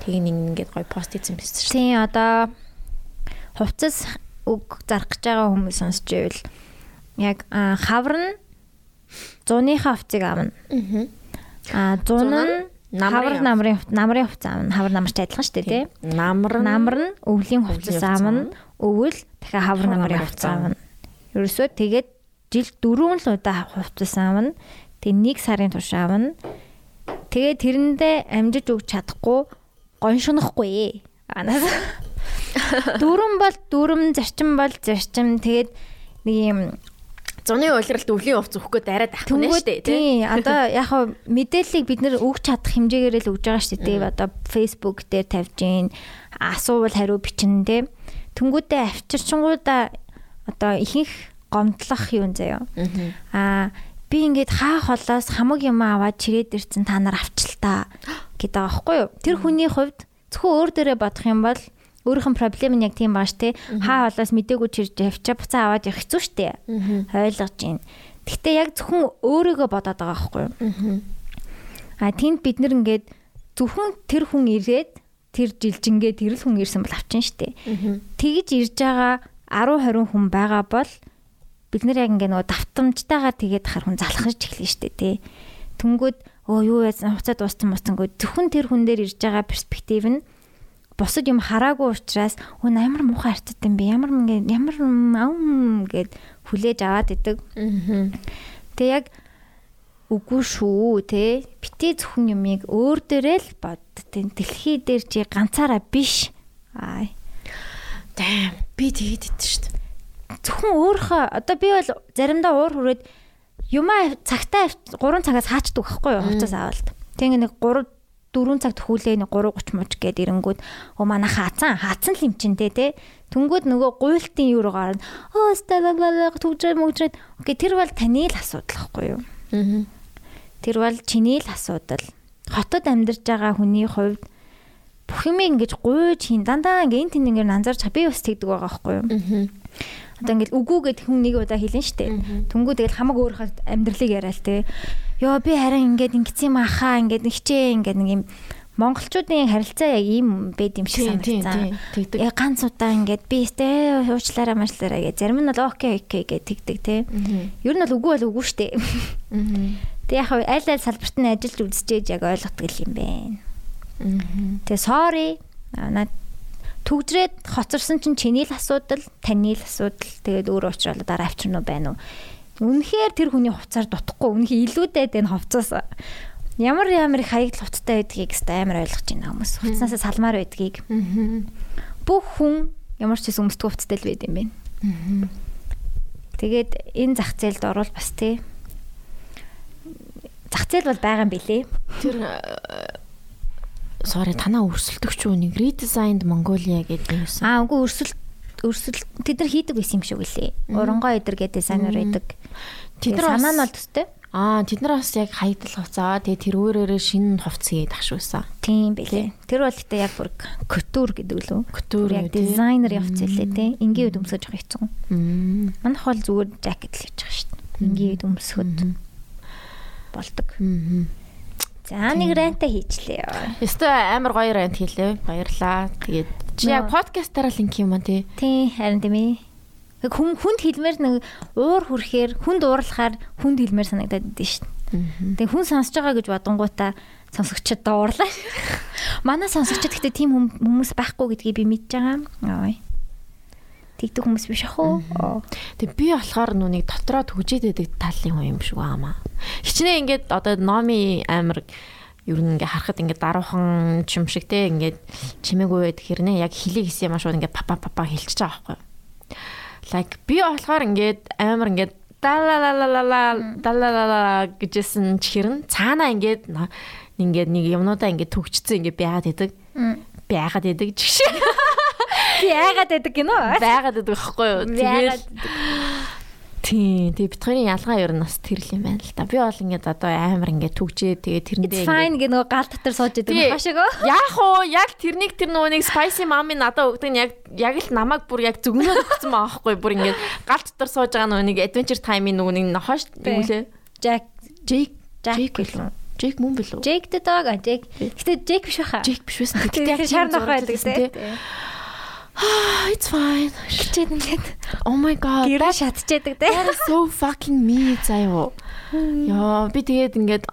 Тэг нэг ингээд гоё пост хийсэн байсан шүү. Тийм одоо хувцас үг зарах гэж байгаа хүмүүс сонсч ивэл яг аа, хавар нь 100-ийнхаа хувцыг авна. Аа. А 100 нь намрын намрын намрын хувцас аавна. Хавар намарч адилхан шүү дээ тий. Намар Намар нь өвлийн хувцас аавна. Өвөл дахиад хавар намрын хувцас аавна. Ерөөсөө тэгээд жил дөрвөн л удаа хувцас аавна. Тэгээ нэг сарын турш аавна. Тэгээ тэрэндээ амжиж өгч чадахгүй гоншонохгүй. Анаас дөрөм бол дөрөм зарчим бол зарчим тэгээд нэг юм зуны улиралд өвлийн хувц өгөх гээд арай дах гэнэ шүү дээ тий. Тийм одоо яг хаа мэдээллийг бид нэр өгч чадах хэмжээгээр л өгж байгаа шүү дээ. Одоо Facebook дээр тавьж гин асуувал хариу бичнэ тий. Тэнгүүдээ авчирчингуудаа одоо ихэнх гомдлох юм заяа. Аа би ингээд хаах холоос хамаг юм аваад чирээд ирсэн та нар авчлаа гэдэг байхгүй юу? Тэр хүний хувьд зөвхөн өөр дээрээ бодох юм бол өөрийнх нь проблем нь яг тийм бааш те хаа болоос мдээгүй чирж авчаа буцаа аваад явах хэцүү шттэ ойлгож байна. Гэхдээ яг зөвхөн өөрийгөө бодоод байгаа байхгүй юу? А тэнд бид нэр ингээд зөвхөн тэр хүн ирээд тэр жилжингээ тэр л хүн ирсэн бол авчин штэ. Тэгж ирж байгаа 10 20 хүн байгаа бол бид нэр яг ингээд нөгөө давтамжтайгаа тэгээд хар хүн залхаж эхлэн штэ тий. Түнгүүд өө юу яасан хуцаа дууссан муцсангүй зөвхөн тэр хүн дээр ирж байгаа перспектив нь бусад юм хараагүй учраас өө амар муухай харцад юм би. Ямар ингээд ямар ам гэд хүлээж аваад идэг. Тэг яг үгүй шүү те бити зөвхөн юмыг өөр дээрээ л бод. Те дэлхий дээр чи ганцаараа биш. Аа Дэм би тэгээд идэв шүү дээ. зөвхөн өөрийнхөө одоо би бол заримдаа уур хүрээд юмаа цагтаа 3 цагаас хаачдаг байхгүй юу? Хувцас авалт. Тэг нэг 3 4 цаг төхүүлээ нэг 3:30 мууч гээд ирэнгүүд оо манай хаацсан хаацсан л юм чин те те Түнгүүд нөгөө гуйлтын юу руугаар нь оо сталалала төгжрэ мөгжрэ окей тэр бол таны л асуудал байхгүй юу Аа. Тэр бол чиний л асуудал. Хотод амьдарч байгаа хүний хувьд бүх юм ингэж гуйж хийн дандаа ингээ эн тэн ингээ анзаарч би бас тэгдэг байгаа байхгүй юу? Аа. Одоо ингээл үгүй гэд хүн нэг удаа хэлэн штэ. Түнгүү тэгэл хамаг өөрийнхөө амьдралыг яриа л те. Йоо би харин ингээд ингэсэн юм ахаа ингээд нэгчээ ингээд нэг юм монголчуудын харилцаа яг ийм байд юм шиг санагдсан. Яг ганц удаа ингээд би сте уучлаарай машлаарай гэж зарим нь бол окей окей гэж тэгдэг те. Ер нь бол үгүй бол үгүй штэ. Тэг яг аль аль салбарт нь ажиллаж үзчихээж яг ойлгодог юм. Аа. Тэгээ sorry. Наад төгжрээд хоцорсон чинь чиний л асуудал, таны л асуудал. Тэгээд өөр уучрал дараа авчирнуу байна уу? Үнэхээр тэр хүний хувцаар дутхгүй. Үнэхээр илүүдэд энэ хувцаас ямар ямар их хаягдл хувцтай байдгийг хэвээр амар ойлгож байна хүмүүс. Хувцаасаа салмаар байдгийг. Бүх хүн ямар ч зүйл өмсдгөө хувцтай л байд юм. Аа. Тэгээд энэ зах зээлд орвол бас тий. Зах зээл бол байгаа юм билэ. Тэр sorry танаа өрсөлдөгч үү нэг redesigned Mongolia гэдэг юм байсан. Аа үгүй өрсөлт өрсөлт тэд нар хийдэг байсан юм шиг үлээ. Уронгой эдэр гэдэг дизайнер байдаг. Тэд нар санаа нь бол төстэй. Аа тэд нар бас яг хаягдл хувцаа тэгээ тэр өөрөөрөө шинэ хувц хийгээд ахшуулсан. Тийм билээ. Тэр бол гэтээ яг бүр couture гэдэг лөө. Couture яг дизайнер явц хэлээ тий. Ингийн үед өмсөж явах хэцүү. Манайх бол зүгээр жакет л хийж байгаа шүү дээ. Ингийн үед өмсөхөд болдог. Мм. За нэг ранта хийчлээ. Өстө амар гоё рант хийлээ. Баярлаа. Тэгээд чи яг подкастаараа линк юм аа тий. Тий, харин тийм ээ. Хүн хүнд хэлмээр нэг уур хүрхээр хүнд уурлахаар хүнд хэлмээр санагдаад идэв дээ. Тэгээ хүн сонсож байгаа гэж бодонгуудаа сонсогчд дуурлаа. Манай сонсогчд гэхдээ тийм хүм- хүмүүс байхгүй гэдгийг би мэдж байгаа. Ой. Тэгдэг хүмүүс биш ах уу? Тэг би болохоор нүуник дотроо төгжээд байдаг талын хүн юм шиг аамаа. Хичнээн ингээд одоо номи амар ер нь ингээ харахад ингээ даруухан ч юм шиг те ингээд чимээгүй байд хэрнээ яг хилийг хийсэн юм аа шууд ингээ папа папа хэлчихэж байгаа байхгүй. Like би болохоор ингээд амар ингээд далалалала далалала гэжсэн чихэрн цаанаа ингээд ингээд нэг юмнуудаа ингээд төгчцэн ингээд байгаад идэг. Байгаад идэг жигш. Би яагаад байдаг гинөө? Байгаад идэг байхгүй юу? Яагаад Тийм, тэгээ битгарын ялгаа ер нь бас тэр л юм байна л да. Би бол ингээд одоо амар ингээд түгжээ тэгээ тэрэндээ fine гэ нөгөө гал дотор сууж Тий. юм хашиг оо. Яах уу? Яг тэрнийг тэр нөгөө нэг spicy mami надад өгдөг нь яг яг л намайг бүр яг зөвгнөөд өгсөн байгаа байхгүй бүр ингээд гал дотор сууж байгаа нөгөө нэг adventure time-ийн нөгөө нэг хоош юм лээ. Jack Jake Jack билүү? Jake мөн билүү? Jake the dog а Jake. Гэтэ Jake биш баха. Jake биш байсан. Тэгтээ яг шар зураг байдаг хийсэн, тий. тий. It's fine. Хичээд ингээд Oh my god. гэрээ тий. That is so fucking me заяо. Яа, би тэгээд ингээд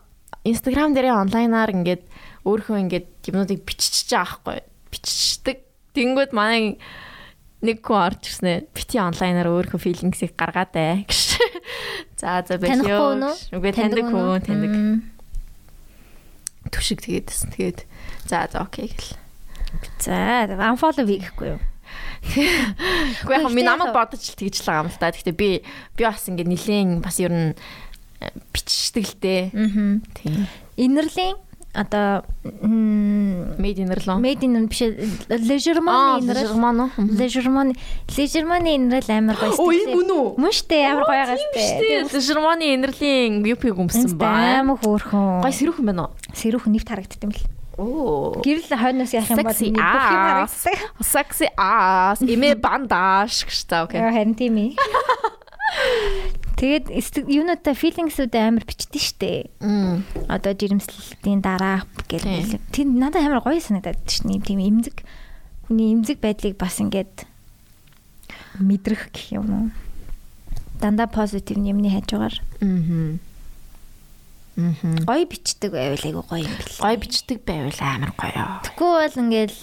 Instagram дээрээ онлайнаар ингээд өөрийнхөө ингээд юмнуудыг биччихэж байгаа байхгүй. Биччихдэг. Тэнгүүд манай нэг хүн орж ирсэн ээ. Бити онлайнаар өөрийнхөө филингсийг гаргаад бай гэж. За за байх ёо. Үгүй таньдаг хүн, таньдаг. Түшиг тэгээдсэн. Тэгээд за за окей гэл. За unfollow хийхгүй юу? Үгүй яг минь намайг бодож л тэгж л байгаа юм л та. Гэхдээ би би бас ингээд нилээн бас ер нь э, биччихдэг л дээ. Аа. Тийм. Инэрлийн одоо Made in Irland. made in биш инэрл Germano. лежермоны лежермоны инэрл амар гоё Ой, стилтэй. мөн үү? Мөн штэ амар гоё байгаа штэ. Germany инэрлийн UP гүмсэн ба. Амар хөөрхөн. Гой сэрүүхэн байна уу? сэрүүхэн нэвт харагддаг юм л. Оо. Гэрэл хойноос яах юм бол бүх юм харагддаг. Sexy ass. Имэ бандаж гэж та окей. Яа харин тийм ээ. Тэгээд юунуудаа филингсүүд амар бичдэг штэ. Одоо жирэмслэлтийн дараа Тийм. гэл. Тэр надад амар гоё санагдаад дээ. Тийм эмзэг. Хүний эмзэг байдлыг бас ингээд мэдрэх гэх юм уу. Дандаа позитив юмны хажуугаар Мм. Гоё бичдэг байвал айгу гоё юм бэл. Гой бичдэг байвал амар гоё. Тэгэхгүй бол ингээл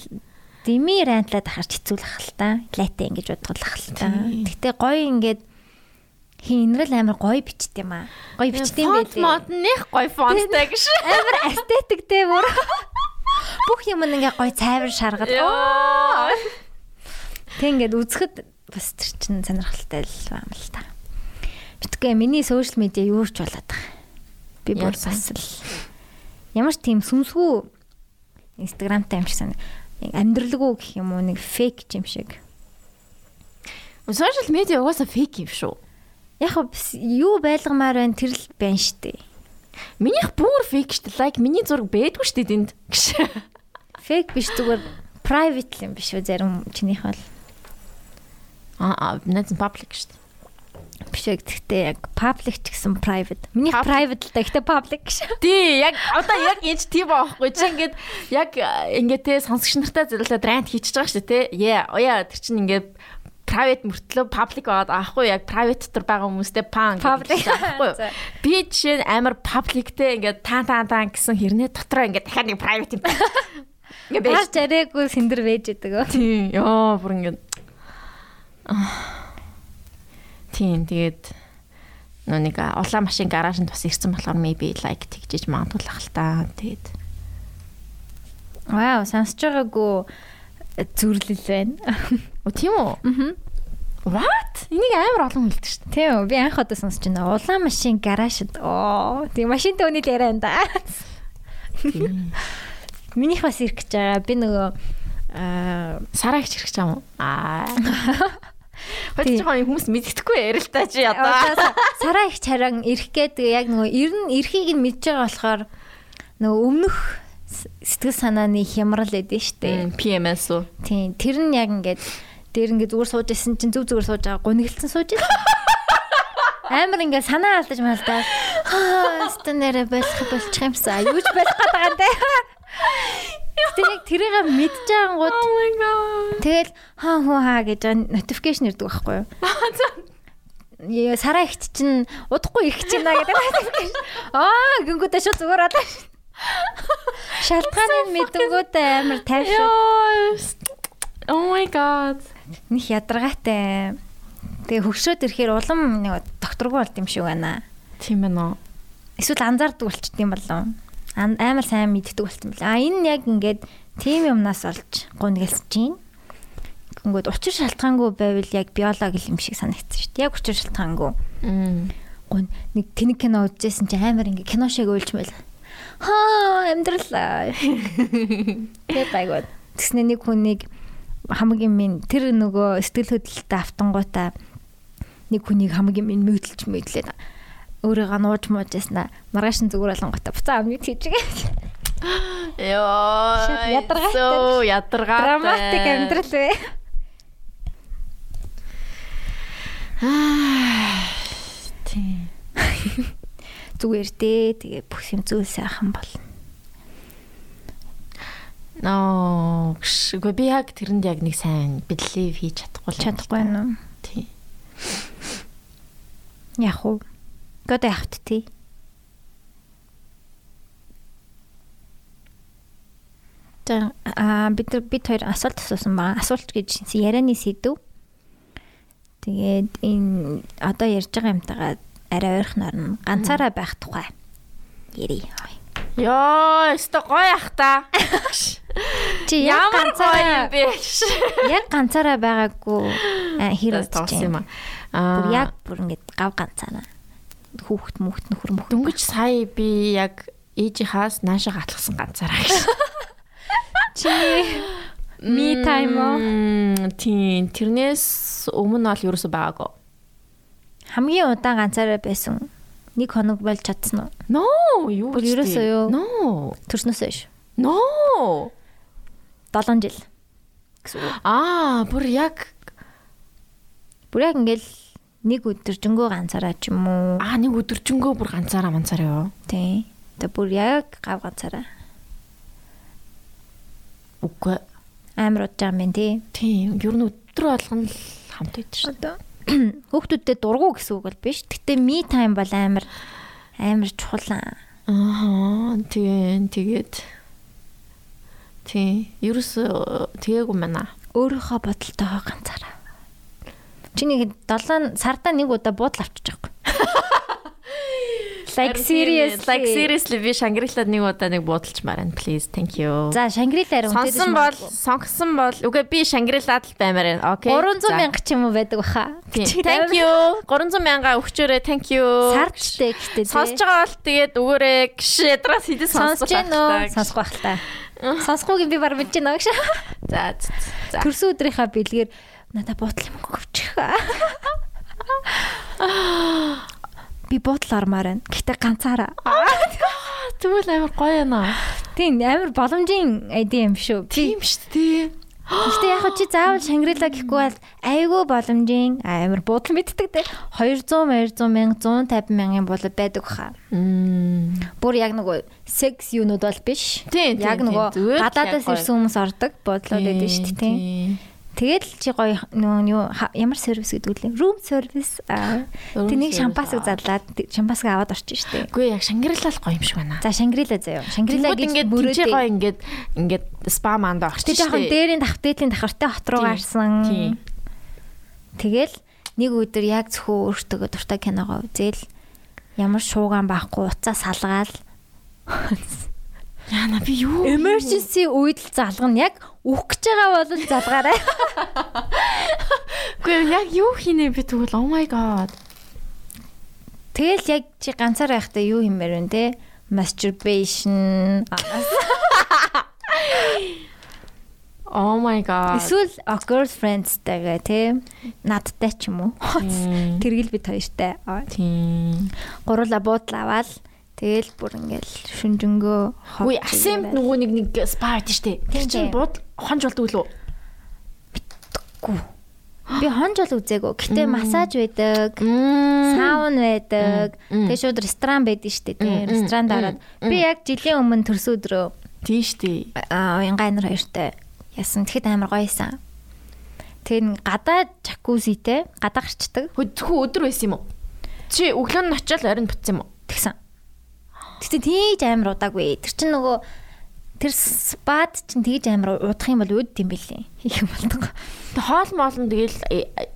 дими рантлаад ахарч хэцүүлэх л та. Латэ ингэж та. Тийм. Гэтэ гоё ингээд хинрэл амар гоё бичт юм аа. Гоё бичт юм Фонт байлээ. мод нэх гоё фонттай гэж. Амар эстетиктэй бүр. Бүх юм ингээ гоё цайвар шаргал. Тэг ингээд үзэхэд бас тэр чин сонирхолтой л байна л та. Битгээ миний сошиал медиа юу ч болоод байгаа. Би бүр бас л ямар ч тийм сүмсгүй инстаграмтай юм шиг санаа. Нэг амьдралгүй гэх юм уу нэг фейк юм шиг. Social media угаасаа фейк юм шүү. Яг юу байлгамаар байна тэр л байна штэ. Минийх бүр фейк дээ. Like миний зураг бэдгүй дээ тэнд. Фейк биш зүгээр private юм биш үү зарим чинийх бол. Аа, надад public дээ. Биш яг гэхдээ яг public ч гэсэн private. Миний private л да гэхдээ public шүү. Тий, яг одоо яг энэ тийм байхгүй. Чи ингээд яг ингээд те сонсогч нартай зөвлөд рент хийчихэж байгаа шүү те. Яа, ояа тэр чинь ингээд private мөртлөө public байгаад аахгүй яг private дотор байгаа хүмүүстэй pan Public. аахгүй. Би жишээ амар publicтэй ингээд таан таан таан гэсэн хэрнээ дотроо ингээд дахиад нэг private юм. Ингээд байж Баш жарээгүй сэндэр вэж идэг. Тийм. Йоо, бүр ингээд. Тийм, тэгээд нөө нэг улаан машин гаражинд бас ирсэн болохоор maybe like тэгжиж магадгүй л ахал та. Тэгээд Вау, сонсож байгаагүй зүрлэл байна. Оо тийм үү? Аа. What? Энийг амар олон хэлдэг шүү Тийм үү? Би анх удаа сонсож байна. Улаан машин гаражид. Оо, тийм машинтай үний яриа энэ да. дээ. Минийх бас ирэх гэж байгаа. Би нөгөө аа Сараа их хэрэг ч юм? Аа. Тийм. жоохон хүмүүс мэддэхгүй ярил л та чи одоо. сараа их чаран ирэх гээд яг нөгөө ер нь эрхийг нь мэдж байгаа болохоор нөгөө өмнөх сэтгэл санааны хямрал эдэн штэ. PMS уу? Тийм. Тэр нь яг ингээд дээр ингээд зүгээр сууж исэн чинь зүг зүгээр сууж байгаа гунигэлцэн сууж исэн. Амар ингээд санаа алдаж малдаа. Аа, стандараа болох болчих юмсан. Юуж болох байгаа юм те. Тэр яг тэрийг мэдж байгангууд Oh тэгэл хаа хуу хаа гэж notification ирдэг байхгүй юу? Яа сараа ихт чинь удахгүй ирэх чинь наа гэдэг. Аа гингүүдээ шууд зүгээр одоо. Шалтгааныг мэдэнгүүтээ амар тайвшир. Ёо. Oh my god. Них ядаргаатай. Тэгээ хөгшөөд ирэхээр улам нэг докторгүй болд юм шиг байна. Тийм байна уу? Эсвэл анзаардаг болчт юм болов. Амар сайн мэддэг болсон бэл. А энэ яг ингээд тийм юмнаас олж гунигэлсэж чинь. Ингээд учир шалтгаангүй байвал яг биологи юм шиг санагдсан шүү дээ. Яг учир шалтгаангүй. Гун нэг тэнэг кино үзсэн чинь амар ингээд кино шиг уйлчмэл. Хаа амьдралаа. Тэгээ гайгүй. Тэснэ нэг хүнийг хамгийн минь тэр нөгөө сэтгэл хөдлөлтөй автангуудаа нэг хүнийг хамгийн минь мөдөлж мөдлээд өөрийгөө нууж муужсна маргааш нь зүгээр болонготой буцаа амиг хийжгээ. Ёо. Шат ядаргаатай. Ядаргаатай. Драматик амьдрал вэ. Тийм. Зүгээр дээ. Тэгээ бүх юм зүйл сайхан болно. Ноо, гү би яг тэрэнд яг нэг сайн believe хийж чадахгүй л. Чадахгүй уу? Тийм. Яг уу. Гэдэг явахт тий. За а бид бид хоёр асуулт асуусан байгаа. Асуулт гэж ярианы сэдв. Тэгээд энэ одоо ярьж байгаа юмтайгаа арай ойрхоноор нь ганцаараа байх тухай. Ярий. Ёо, өстө гоё ах та. Чи яг гоё юм ганцаараа бэ? яг ганцаараа байгаагүй а, хэр Тоос удаж юм юм. аа. Яг бүр ингэ гав ганцаараа. Хүүхэд мөхт нөхөр мөхт. дөнгөж сая би яг ээжийнхаас наашаа гатлахсан ганцаараа гэж. Чи me time? Мм, Тийм, тэрнээс өмнө бол ерөөсөө байгаагүй. хамгийн удаан ганцаараа байсан. Нэг хоног болж чадсан уу? No, юу гэж ерөөсөө юу? No. Төрснөөс хойш. No. 7 жил. Аа, бүр яг Бүр яг ингээл нэг өдөржингөө ганцаараа ч юм уу. аа нэг өдөржингөө бүр ганцаараа манцаараа юу? Тий. Тэгээ бүр яг гав ганцаараа. Үгүй. Амар удаж юм тий. Тийм, ер нь өдөр болгоно л хамт байдаг шүү. Одоо хүүхдүүдтэй дургу гэсэн үг бол биш. Гэтэ me time бол амар амар чухал. Аа, тийм, тэгээд Тийм, ерөөсөө тгээгүү мэнэ. Өөрийнхөө бодолтойгоо ганцаараа. Чи нэг 7 сарда нэг удаа буудал авчиж байгаа. Like serious. Like seriously би Шангрилад нэг удаа нэг буудалч маран please. Thank you. За Шангрилаар Сонсон бол сонгосон бол үгүй би Шангрилад л баймаар байна. Окей. 300 мянга ч юм уу байдаг баха. Thank you. 300 мянга өгчөөрэй. Thank you. Сардчтэй гэхдээ. Сонсож байгаа бол тэгээд өгөөрэй. Гш ядраас хэдэн сонсож байна уу? Сонсох байх та. Сонсохгүйг би баг мэдэж байна гэж. За за. Төрсөн өдрийнхаа бэлгээр надад буудлын мөнгө өгчих. Би буудлаар байна. Гэхдээ ганцаараа. Тэгвэл амар гоё яана. Тийм амар боломжийн айди юм шүү. Тийм шүү дээ. Гэхдээ яг чи заавал Шангрила гэхгүй бол айгүй боломжийн амар буудал мэддэг те 200 200 мянга 150 мянган бол байдаг хаа. Мм. Бүр яг нөгөө секс юунууд бол биш. Яг нөгөө гадаадаас ирсэн хүмүүс ордог буудлууд байдаг шүү дээ тийм. Тэгэл чи гоё нөгөө юу ямар сервис гэдэг үлээ? Room service. Тэнийг шампасыг аа. задлаад шампасыг аваад орчих дээ. Үгүй яг Шангрила л гоё юм шиг байна. За Шангрила заяа. Шангрила гэж ингээд мөрөөдөө. тэнцээ гоё ингээд ингээд спа манда орчих Тэг жоохон дээрийн давхтээлийн давхартай хот руу гарсан. Тэгэл нэг өдөр яг зөвхөн өөртөө дуртай киногоо үзэл ямар шуугаан байхгүй уцаа салгаал Яна би юу? emergency үед л залгана яг үхэх гэж байгаа бол залгаарай. Үгүй яг юу хийнэ би тэгвэл oh my god. Тэгэл яг чи ганцаар байхдаа юу хиймээр вэ те? Masturbation. Oh my god. Эсвэл a girlfriends-тайгаа те надтай ч юм уу. Тэргэл бид хоёртай. Тийм. Гурлаа буудлаа аваад тэгэл бүр ингээл шүнжэнгөө хот. Үгүй асемт нөгөө нэг нэг спа байдаг штэ. Тэр чинь бууд хонж болдог үлээ. Гүү. Би хонж бол үзээгүй. Гэтэ массаж байдаг. Саун байдаг. Тэгээ шууд ресторан байдаг мм, ресторанд мм, ороод би яг жилийн өмнө төрсөн өдрөө Тийм штэ. аа уянгаа нар хоёртой ясан. Тэгэхэд амар гоёсан. Тэгээ н- гадаа жакузитэй гадаа гарчдаг Хөдхөө өдөр байсан юм уу? Чи өглөө нь очиад оройн бутсан юм уу? тэгсэн. Гэтэ тийж амар удаагүй. Тэр чинь нөгөө тэр спад чинь тэгж амар удах юм бол үүд юм бэлээ. Хийх юм болдог. Тэг хоол моолн тэгэл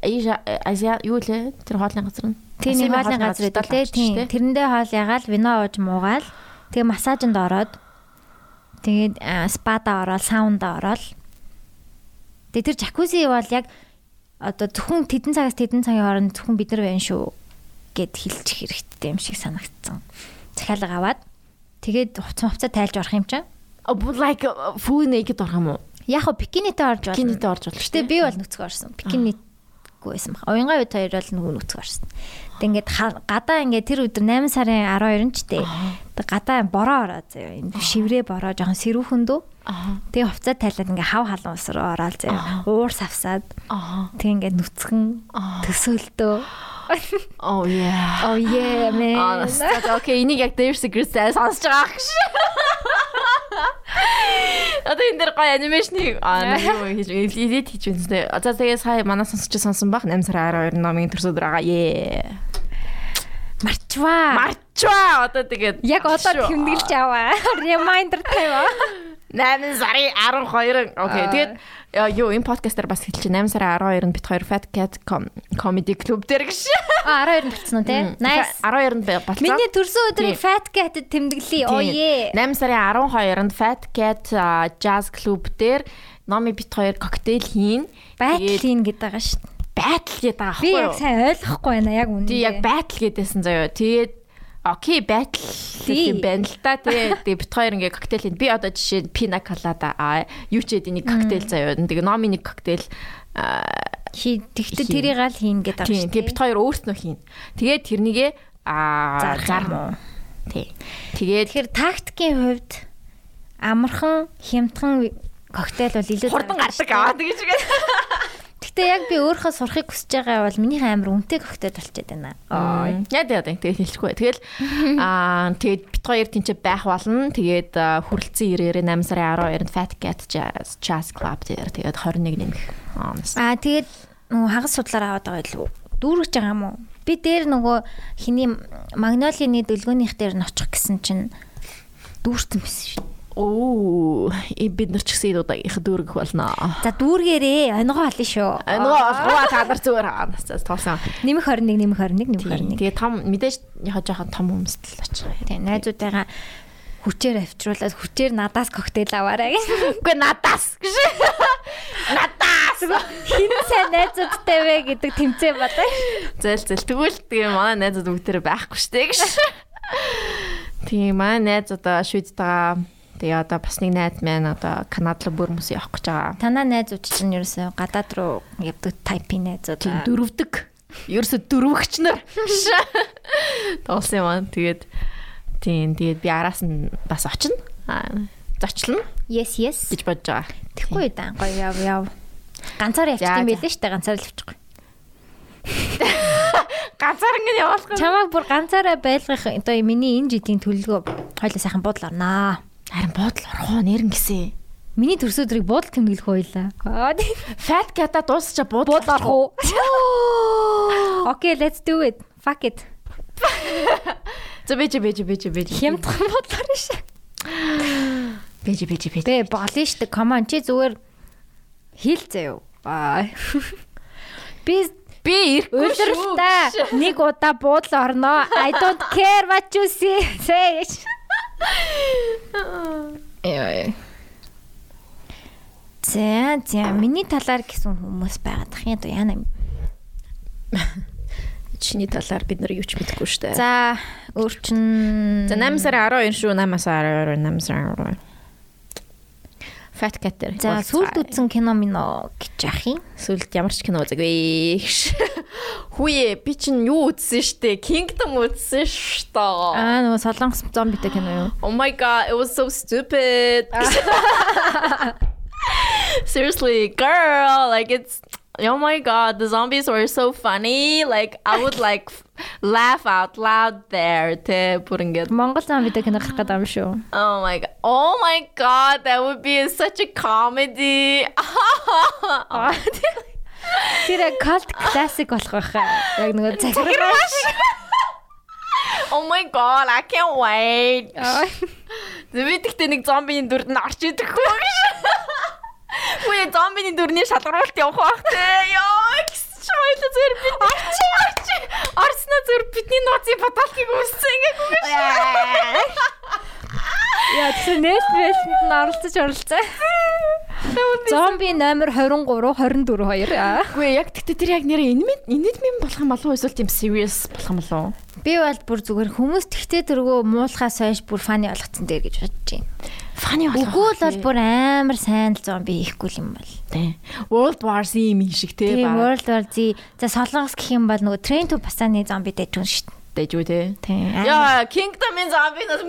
Азия Азия юу лээ? Тэр хоолны газар нь. Тийм хоолны газар гэдэг тийм. Тэрэндээ хоол ягаал вино ууж муугаал. Тэгээ массажинд ороод тэгээд спада ороод саунда ороод Тэгээ тэр жакузи бол яг одоо зөвхөн тэдэн цагаас тэдэн цагийн хооронд зөвхөн бид нар байна шүү гэд хэлчих хэрэгтэй юм шиг санагдсан. Захиалга аваад тэгээд хувцас хувцас тайлж орох юм чинь. like full naked орох юм уу? Яг бикинитэй орж болно. Бикинитэй орж болно Гэтэ би бол нүцгэн орсон. Бикиниггүй байсан баг. Уянгаа үед хоёр бол нөгөө нүцгэн орсон. Тэг ингээд гадаа ингээд тэр өдөр 8 сарын 12-нд ч дээ. Тэг гадаа бороо ороо заяа. Энэ шиврээ бороо жоохон сэрүүхэн дөө. Тэгээ хувцас тайлаад ингээд хав халуун ус руу ороод заяа. Уур савсаад Аа. тэг ингээд нүцгэн төсөөлтөө. Oh yeah. Oh yeah man. настаа окей, энийг яг Dave Secrets сонсож байгаа ш. Одоо энэ дэр гоё анимашны аа юу хийж эдит хийж үнстэй. За тэгээ сая манай сонсч сонсон баг 8 сарын 12 номын төрсөд байгаа. Ее. Марчваа. Марчва одоо тэгээд Яг одоо тэмдэглэж аваа. Reminder тавиа. 8 сарын 12. Окей. Тэгээд яа, юу энэ подкастаар бас хэлчих 8 сарын 12-нд бит хоёр Fat Cat Com- Comedy Club дээр гэж. А 12-нд болцсон уу те? Nice. 12-нд болцсон. Миний төрсөн өдрийг. Fat Cat-д тэмдэглэе. Yeah. 8 сарын 12-нд Fat Cat Jazz Club дээр номи бит хоёр коктейл хийн. Тэгээд хийн гэдэг байгаа шүү дээ. Байтал гэдэг байгаа Би аахгүй яг юу? сайн ойлгохгүй байна яг үнэ. Тий яг байтал гэдээсэн заяа. Тэгээд Окей, байтал Тий. юм байна л та. Тэгээ тэгээ бит хоёр ингээ коктейл хийн. Би одоо жишээ пина колада аа юу ч эдийн нэг коктейл заяа. Тэгээ номи нэг коктейл аа Хий тэгтээ тэрийг аль хийн гэдэг байгаа шүү тэгээ бит хоёр өөрснөө хийн. Тэгээд тэрнийгээ аа Зарах юм уу? Тий. Тэгээд Тэгэхээр тактикийн хувьд амархан хямдхан коктейл бол илүү хурдан гардаг аваад гэж гээд. Гэтэ яг би өөрөө сурахыг хүсэж байгаа бол минийх амар үнэтэй коктейл болчиход байна. Аа. Яа яа тэгээд хэлчихгүй. Тэгэл аа тэгээд бит хоёр тэнцээ байх болно. Тэгээд хүрэлцэн ирээрээ 8 сарын 12-нд Fat Cat Jazz Club дээр тэгээд 21 нэмэх. Аа тэгээд нөгөө хагас судлаар аваад байгаа илүү дүүргэж байгаа юм уу? Би дээр нөгөө хиний магнолины дөлгөөнийх дээр нь очих гэсэн чинь дүүрсэн байсан шүү. Оо, и бид нар ч гэсэн энэ удаагийнх дүүргэх болно. За дүүргээрээ онгоо олно шүү. Нөгөө олгоо та нар зүгээр аа. Тоосон. Нэмэх 21 нэмэх 21 нэмэх 21. Тэгээд том мэдээж яхаа жоохон том хүмүүст л очих. Тийм найзуудтайгаа хүчээр авчруулаад хүчээр надаас коктейл аваарай гэж. Үгүй надаас гэж. Надаас. Хин сайн найзуудтай вэ гэдэг тэмцээн бодоо. Зэл зэл тэгвэл тэгээ манай найзууд бүгдээрээ байхгүй штэ гэж. Тийм манай найз одоо шүд байгаа. Тэгээ одоо бас нэг найз маань одоо Канад руу бүр хүмүүс явах гэж байгаа. Танаа найзууд чинь ерөөсөө гадаад руу явдаг тайпын найзууд. Тийм дөрөвдөг. ерөөсө дөрвөгч нар тоглосон юм аа. Тэгээд тийм тэгээд би араас нь бас очино. Зочлно Yes, yes. гэж бодож байгаа. Тэгэхгүй да. Гоё яв яв. Ганцаар явчих юм байлээ шүү дээ. Ганцаар л явчихгүй. Ганцаар ингэ явуулах. Чамайг бүр ганцаараа байлгах одоо миний энэ жилийн төлөвлөгөө хоёлаа сайхан буудлаа орноо. Харин буудал орох уу нэрэн гисэн. Миний төрс өдрийг буудал тэмдэглэх хоёлаа. Аа тийм. Fat cat-а дуусчаа буудал уу? Окей, let's do it. Fuck it. За бэж бэж бэж бэж. Хямдхан буудлаар шээ. бэж бэж бэж. Бэ болно дээ. Come on чи зүгээр хэл. Бай. Би Би Өдөртөө нэг удаа буудлаа орноо. I don't care what you. Say. Яа. За, за миний талаар гэсэн хүмүүс байгаад ах юм юм. Чиний талаар бид нар юу ч мэдэхгүй шүү дээ. За, өөрчн За 8 сарын 12 шүү 8 сарын 12 8 сарын 12. Fat cat дээр. За, сүлд үзсэн кино мино гэж яах юм? сүлд ямар ч кино үзээгүй. Хүүе би чинь юу үзсэн штэ? Kingdom үзсэн штэ. Аа, нөгөө солонгос зомбитэй кино юу? Oh my god, it was so stupid. Seriously, girl, like it's oh my god, the zombies were so funny. Like I would like f- laugh out loud there. Тэ бүр ингээд Монгол зомбитэй кино гарах гэдэг юм шүү. Oh my god. Oh my god, that would be such a comedy. Тэр cult classic болох байхаа. Яг нөгөө захиргааш. oh my god, I can't wait. Аа. Зэвэдэгтэй нэг зомбиний дүрд нь орч идэхгүй гэж. Үгүй зомбиний дүрний шалгаруулалт явах байх те. Йоо, чойло зэр бид орч орч. Орсноо зэр бидний нууцын баталкийг үссэн ингээ Яа, тэр Netflix-д нь оролцож оролцоо. Зомби номер 23 24 2. Аа. Үгүй яг тэгтээ тэр яг нэрээ энэм энэм болох юм болов уу эсвэл тийм serious болох юм болов уу? Би бол бүр зүгээр хүмүүс тэгтээ тэргөө муулахаас хойш бүр фаны болгоцсон дээр гэж бодож байна. Фаны Үгүй л бол бүр амар сайн л зомби хийхгүй юм бол. тий. World War Z юм шиг те Тийм баг. World War Z за солонгос гэх юм бол нөгөө Train to Busan-ы зомби дэж хүн шүү дээ. Дэжүү те. Тийм. Яа, Kingdom-ын зомбинаас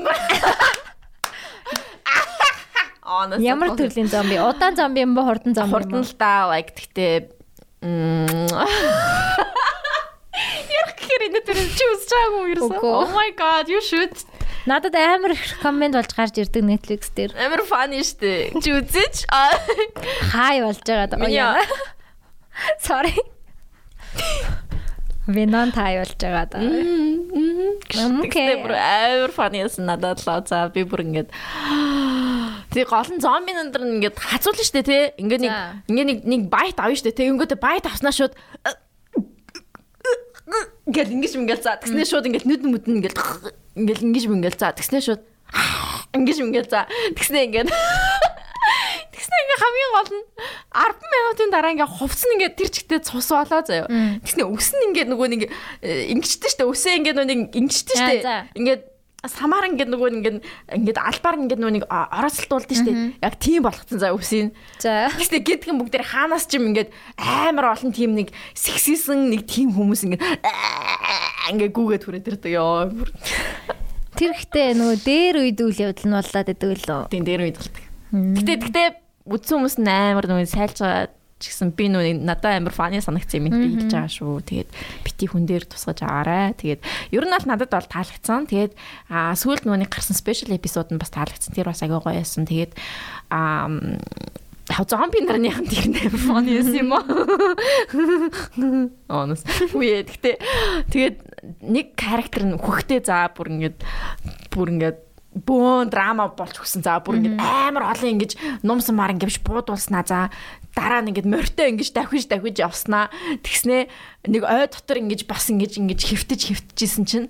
Аа, Ямар төрлийн зомби? Удаан зомби юм ба хурдан зомби хурдан л да like тэгтээ Ярх гэхээр энэ тэр чи байгаагүй юу. Oh my god, you should. Надад амар их комент болж гарч ирдэг Netflix дээр. Амар funny штэ. Чи үзэж? Аа. Хай болж байгаа даа. Sorry. Винон тай болж байгаа даа. Тэгтээ бүр амар funny ясан надад лаа. За би бүр ингээд Тэг гол нь зомби нандар ингээд хацуулна штэ тий. Ингээд нэг ингээд нэг нэг байт авна штэ тий. Ингээд байт авснаа шууд ингээд ингэж ингээл за тэгснээ шууд ингээд нүд мүдэн ингээд ингээд ингэж ингээл за тэгснээ шууд ингэж ингээл за тэгснээ ингээд тэгснээ ингээд хамгийн гол нь 10 минутын дараа ингээд хувцсан ингээд тэр чигтээ цус болоо заяа. Тэгснээ өс нь ингээд нөгөө нэг ингэчтэй штэ өсөө ингээд нөгөө За, штэ. за. Самаар ингээд нөгөө ингээд ингээд албаар ингээд нөгөө нэг ороцолтуулдаг штэ. Яг тийм болгоцсон заа өсийн. За. Гэхдээ гэдгэн бүгд тэр хаанаас ч юм ингээд амар олон тийм нэг сексисэн нэг тийм хүмүүс ингээд ингээд гүүгээд хүрээд ирдэг ёо. Тэр ихтэй нөгөө дээр үед үйл явдал нь боллаад идэг лөө. Тийм дээр үед болдог. Гэтэ гэтэ үдсэн хүмүүс нь амар нөгөө сайлж байгаа ч гэсэн би нөгөө надад амар фаны санагцсан юм би хэлж байгаа шүү. Тэгээд бити хүн дээр тусгаж аваарай. Тэгээд ер нь бол надад бол таалагдсан. Тэгээд сүүлд нэг гарсан спешиал эпизод нь бас таалагдсан. Тэр бас агай гоё байсан. Тэгээд аа зомби нарныхан амар фаны байсан юм аа. Онос. Үе гэхдээ тэгээд нэг характер нь хөхтэй заа бүр ингээд бүр ингээд бөөн драма болж өгсөн. За бүр ингээд амар олон ингэж нумсамаар ингээд буудуулснаа за дараа нь ингээд морьтой ингэж давхиж давхиж явснаа. Тэгснээ нэг ой дотор ингэж бас ингэж ингэж хөвтөж хөвтөжсэн чинь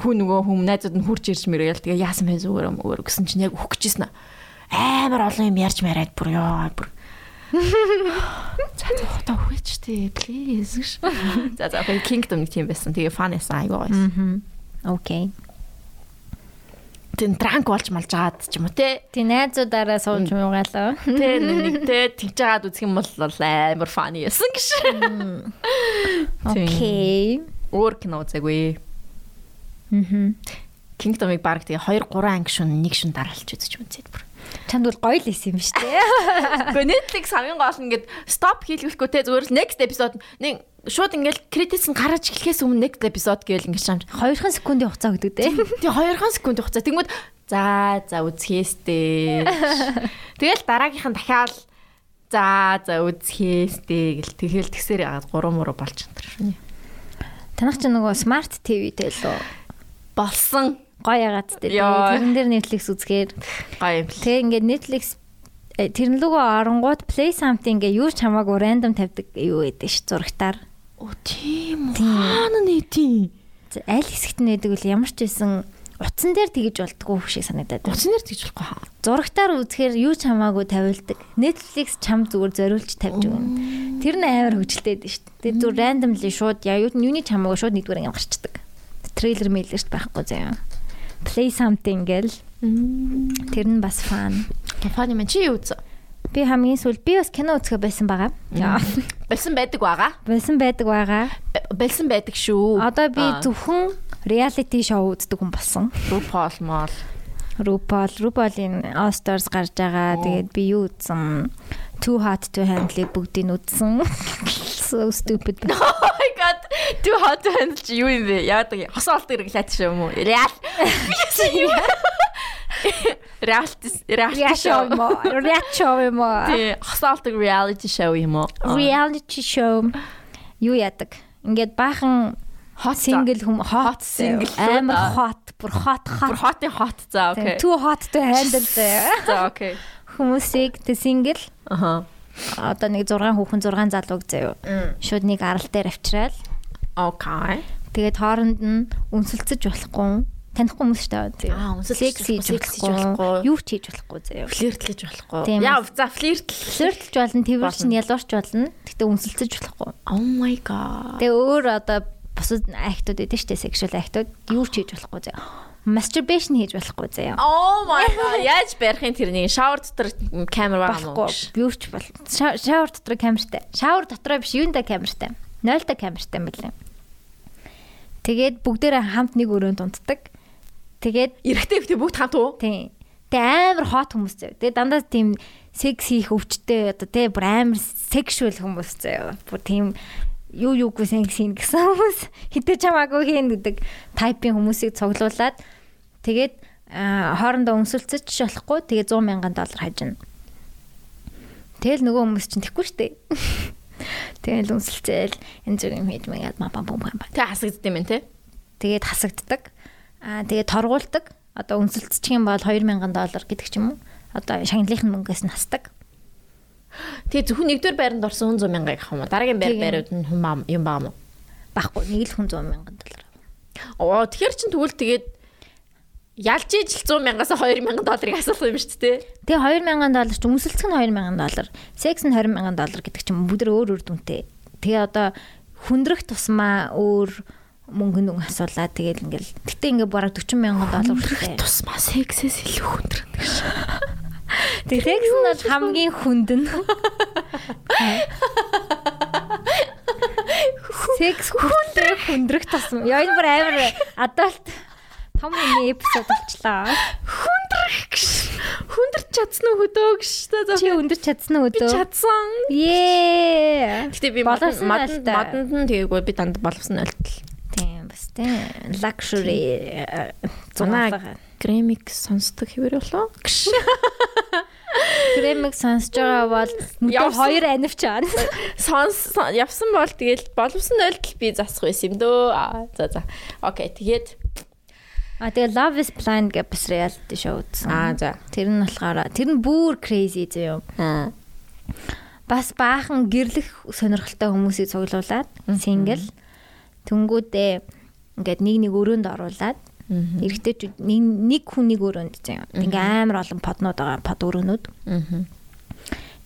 хүү нөгөө хүм найзууд нь хурж ирж мөрөөл тэгээ яасан бэ зүгээр юм өөр гэсэн чинь яг өгчихсэн амар олон юм ярьж мараад бүр ёо бүр За за хата хүч тээ please. За за Kingdom нэг тийм байсан. Тэгээ fun эсэн айгаа. Окей. Тэн дранк болж малж гаад ч юм уу те. Тий найзуудаараа сууж муугаалаа. Тэ нэг тэ тэгж жагаад үзэх юм бол амар фаны ясан гэж. Окей. Өөр кино үзээгүй. Мгм. Kingdom-ыг баг тэгээ 2 3 анги шүн нэг шүн дараалж үзэж үзээд бүр. Чанд бол гоё л исэн юм шүү дээ. Гэхдээ Netflix хамгийн гол нь ингээд стоп хийлгэхгүй те зүгээр л next episode нэг шууд ингээд кредитс нь гараж эхлэхээс өмнө next episode гээл ингээд шамж. 2хан секундын хугацаа өгдөг дээ. Тэгээ 2 секунд хугацаа. Тэнгүүд за за үзхээстэй. Тэгэл дараагийнх нь дахиад за за үзхээстэй гэл тэгэл тэгсээр яагаад 3 муруу болж энэ. Танах ч нөгөө смарт ТV-тэй лөө Болсон гоё ягаад. Яа. Тэрэн дээр Netflix үзгээр гоё юм л. тэг ингээд Netflix э, тэрэн лүгөө оронгууд play something гээ юу ч хамаагүй random тавьдаг юу гэдэг ш зурагтаар. Оо тийм. Хаана нийтийн? Аль хэсэгт нь байдаг үл ямар ч байсан утсан дээр тэгэж болдгоо шиг санагдаад байна. Утсан дээр тэгж болохгүй хаа. Зурагтаар үзэхээр юу ч хамаагүй тавилдаг. Netflix чам зүгээр зориулж тавьж өгнө. Тэр нь амар хөвгөлтэй дээ шүү дээ. Тэр зүгээр randomly шууд яа юу юуны ч хамаагүй шууд нэгдүгээр анги гарчдаг. Трейлер мэйлэрч байхгүй заяа. Play something гэл тэр нь бас фан. Фаны мэн чи юу үзсэн? Би хамгийн сүүл би бас кино үзэх байсан байгаа. Болсон байдаг байгаа. Болсон байдаг байгаа. Болсон байдаг шүү. Одоо би зөвхөн reality show үздэг хүн болсон. RuPaul мол. RuPaul, RuPaul-ийн All Stars гарч байгаа. Тэгээд би юу үзсэн? Too Hot to Handle бүгдийг үзсэн. So stupid. Oh my god. Too hot to handle чи юу юм бэ? Яадаг хос олт ирэглээд шүү юм уу? Реал. Reality reality show. юм уу? Reality show юм уу? Тий, хос олт reality show юм уу? Reality show юу яадаг? Ингээд баахан hot single хүм hot single амар hot бүр hot Бүр hot hot hot за окей. too hot to handle. За окей. Хүмүүсийг тэ single Аха. одоо нэг 6 хүүхэн 6 залууг заяа. Шууд нэг арал дээр авчраал. Окей. Тэгээд хооронд нь үнсэлцэж болохгүй. Танихгүй хүмүүс шүү дээ. Аа, үнсэлцэж секс хийж болохгүй. Юу ч хийж болохгүй заяа. Флиртлэж болохгүй. Яа, за флиртл. Флиртлж болно, тэрвэрч нь ялуурч болно. Гэтэ үнсэлцэж болохгүй. Oh my god. Тэгээ өөр одоо бусад актууд эдэн штэ сексуал актууд юу ч хийж болохгүй заяа. Masturbation хийж болохгүй заяа. Oh my god. Яаж барихын тэрний шавар дотор камер байгаа мó? Болохгүй. Юу ч бол шавар дотор камертай. Шавар дотроо биш юунда камертай. Нойлтой камертай юм билээ. Тэгээд бүгдээрээ хамт нэг өрөөнд унтдаг. Тэгээд Эрэгтэй ихтэй бүгд хамт уу? Тийм. Тэгээ амар хот хүмүүс заяа. Тэгээ дандаа тийм секс хийх өвчтэй одоо тэгээ бүр амар сексуал хүмүүс заяа. Бүр тийм юу юугүй секс хийн гэсэн хүмүүс хитэж хамаагүй хийн гэдэг тайпын хүмүүсийг цуглуулад тэгээд хоорондоо өмсөлцөж болохгүй тэгээ 100 мянган доллар хажина. Тэгэл нөгөө хүмүүс чинь тэхгүй штэ. Тэгэл өмсөлцөөл энэ зүг юм хийж мэгээд маа бам бам бам. Тэ хасагдд юм те. Тэгээд хасагддаг. Аа тэгээд торгуулдаг. Одоо үнсэлцчих юм бол 2000 доллар гэдэг ч юм уу. Одоо шагналынхын мөнгөөс нь хасдаг. Тэгээ зөвхөн нэгдүгээр байранд орсон 100 мянга гэх юм уу? Дараагийн байр байрууд нь хүм юм баа мó. Баггүй нэг л хүн 100 мянган доллар. Оо тэгэхээр чин тэгвэл тэгээд ялж ижил 100 мянгаас 2 мянган долларыг асуух юм шүү дээ. Тэгээ 2000 доллар ч өмсөлцөх нь 2000 доллар. Секс нь 20000 доллар гэдэг ч юм уу. Бүгд өөр өөр дүнтэй. Тэгээ одоо хүндрэх тусмаа өөр мөнгөнд өнгө асуулаа. Тэгээд ингээл гэтээ ингээ бараг 40000 доллар хүртэл. Тусмаа сексээс илүү хүндрэнэ. Тэгээ секс нь бол хамгийн хүндэн. Секс хүртэл хүндрэх тусмаа. Яа энэ бүр амар адалт том хүний эпизод болчлаа. Хүндрэх гэж. Хүндэрч чадсан уу хөдөө гэж. За Чи өндөрч чадсан уу би өдөө? чадсан. Ее. Гэтэ би маданд нь тэгээгүй би данд боловсон ойлтол. Тийм бас тийм luxury Зунаа кремик сонсдог хэвэр болоо. Гш. кремик сонсож байгаа бол Явсан. хоёр анивч аана. Сонс сон- явсан бол тэгэл боловсон ойлтол би засах байсан юм дөө. Аа, За за. Окей, тэгээд А тэгээ Love is Blind гэх бас reality show үзсэн. аа за. Тэр нь болохоор тэр нь бүр crazy зөө. Аа. Бас баахан гэрлэх сонирхолтой хүмүүсийг цуглуулад single тэнгүүдээ ингээд нэг нэг өрөөнд оруулаад эргэжтэйчүүд нэг хүн нэг өрөөнд зөө. Ингээ амар олон поднууд байгаа под өрөөнүүд.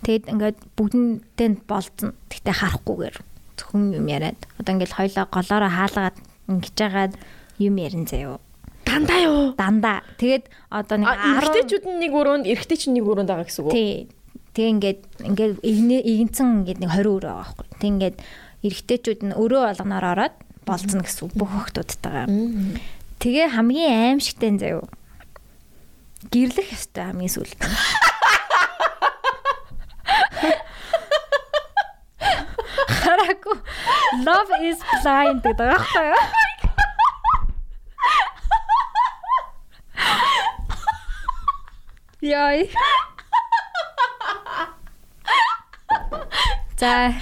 Тэгэд ингээд бүгдэнтэй болцсон. Тэгтээ харахгүйгээр зөвхөн юм яриад. Одоо ингээд хоёлоо голоороо хаалгаад ингэж жагаад юм ярин заяо. Дандаа юу? Дандаа. Тэгээд одоо нэг А эрэгтэйчүүд нь нэг өрөөнд, эрэгтэй чинь нэг өрөөнд байгаа гэсэн үг үү? Тий. Тэг ингээд ингээд игэнцэн ингээд нэг 20 өрөө байгаа байхгүй. Тэг ингээд эрэгтэйчүүд нь өрөө болгоноор ороод болцсон гэсэн үг бүх хөлтүүдтэйгээ. Тэгээ хамгийн аимшигтай нь заяа. Гэрлэх ёстой хамгийн сүүлд. Хараагүй. Love is blind гэдэг байхгүй юу? Яй. За.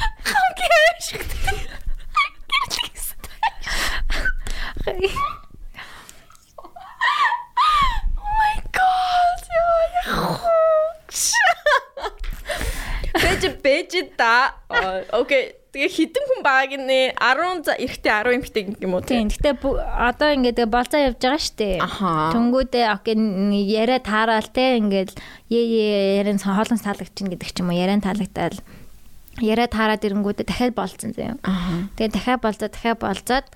my god. Яа. Бэж бэж да. Окей. Тэгээ хідэн хүн байгааг нэ 10 за эрэгтэй 10 эмэгтэй гэх юм уу Тийм. Гэтэ одоо ингээд болцоо явж байгаа штэ. Аха. Тэнгүүдээ окей яриа таараал те ингээд е е ярин хоолон таалагдчихна гэдэг ч юм уу яриа таалагдтал яриа таараад ирэнгүүтээ дахиад болцсон заяа. Тэгээ дахиад болзоод дахиад болзоод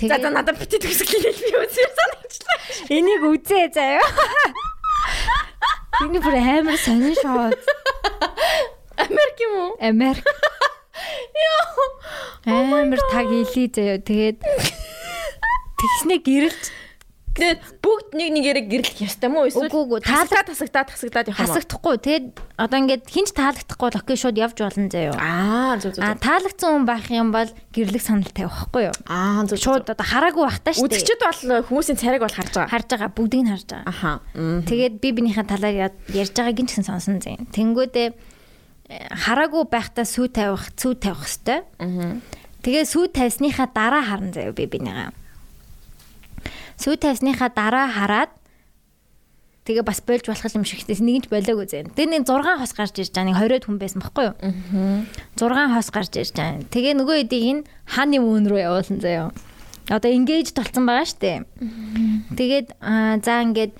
За за надад битээ төгсгөлээ би үзээ санагчлаа. энийг үзээ заяа. Энийг бүр амар сонин шоо. Америк юм уу? Америк Яа. амар таг хийлий заяа. Тэгээд тэгснэ гэрэлж Тэгээд бүгд нэг нэгээрээ гэрлэх ёстой мó эсвэл үгүй, тасагтаа тасагтаад явах юм уу? хасагдахгүй. Тэгээд одоо ингээд хинч таалагдахгүй бол окей шууд явж болно заяа. Аа зүг зүг. А таалагдсан хүн байх юм бол гэрлэх санал тавихгүй юу? Аа зүг Шууд одоо хараагүй бахтаа шүү дээ. Үзэгчд бол хүмүүсийн царайг бол харж байгаа. харж байгаа бүгдийг нь харж байгаа. Аха. Тэгээд би бинийхээ талаар ярьж байгааг нь ч гэсэн сонсон зэ. Тэнгүүдээ хараагүй байхдаа сүү тавих, сүү тавих хэвээр. Аа. Тэгээ сүү тавьсныхаа дараа харна заяа би бинийгаа. Сүү тавьсныхаа дараа хараад тэгээ бас болж болох юм шиг хэвчээс нэг нь ч болоогүй зэ. Тэгээ нэг 6 хос гарч ирж байгаа нэг 20-од хүн байсан бохгүй юу? Аа. 6 хос гарч ирж байгаа. Тэгээ нөгөө эдийг нь хааны мөн рүү явуулсан заяа. Одоо engage толцсон байгаа штэ. Тэгээд за ингээд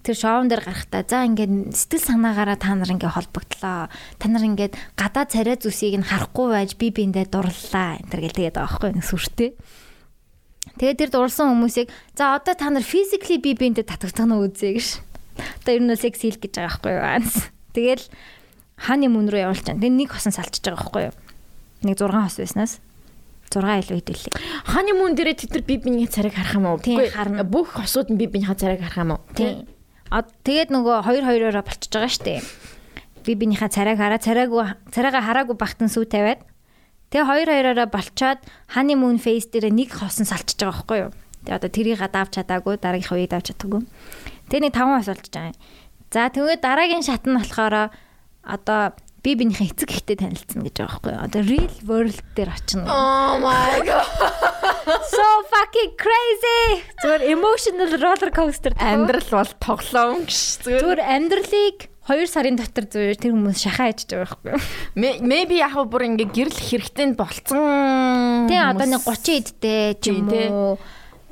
тэр шоун дээр гарахтаа за ингээд сэтгэл санаагаараа та нар ингээд холбогдлоо. Та нар ингээд гадаа царай зүсийг нь харахгүй байж би биэндээ дурлалаа. энэ төр гэл тэгээд байгаа байхгүй нэг сүртэй. Тэгээд тэр дурлсан хүмүүсийг за одоо та нар physically би биэндээ татагдсан уу үзье гэж. Одоо ер нь секс хийх гэж байгаа байхгүй юу? Тэгэл хааны мөн рүү явуулчихсан. Тэгээд нэг хосон салчиж байгаа байхгүй юу? Нэг 6 хос байснаас 6 илүү хэдүүлээ. Ханы мөн дээрээ тэд нар би биний царайг харах юм уу? Үгүй, харна. Бүх хосууд нь би биний царайг харах юм уу? Тийм. Тэгээд нөгөө 2 2-ороо болчихж байгаа штэ. Би бинийхээ царайг хараа, царайгүй царайгаа хараагүй бахтан сүү тавиад. Тэгээ 2 2-ороо болчоод ханы мөн фейс дээр нэг хосон салчиж байгаа байхгүй юу? Тэгээ одоо тэрийг давж чадаагүй, дараагийнхаа үеийг давж чадаагүй. Тэгээ нэг 5 хос болчихж байгаа. За тэгээд дараагийн шат нь болохоор одоо би бинийхээ эцэг ихтэй танилцсан гэж байгаа байхгүй юу? Одоо real world дээр очино. Oh my god. So fucking crazy. Зүгээр emotional roller coaster. Амьдрал бол тоглоом гэж. Зүгээр амьдралыг 2 сарын дотор зүгээр тэр хүмүүс шахаа хийж байгаа байхгүй maybe яг бүр ингээ гэрлэх хэрэгтэй болцсон. Тэ одоо нэг хүмүүс- 30 эдтэй ч юм уу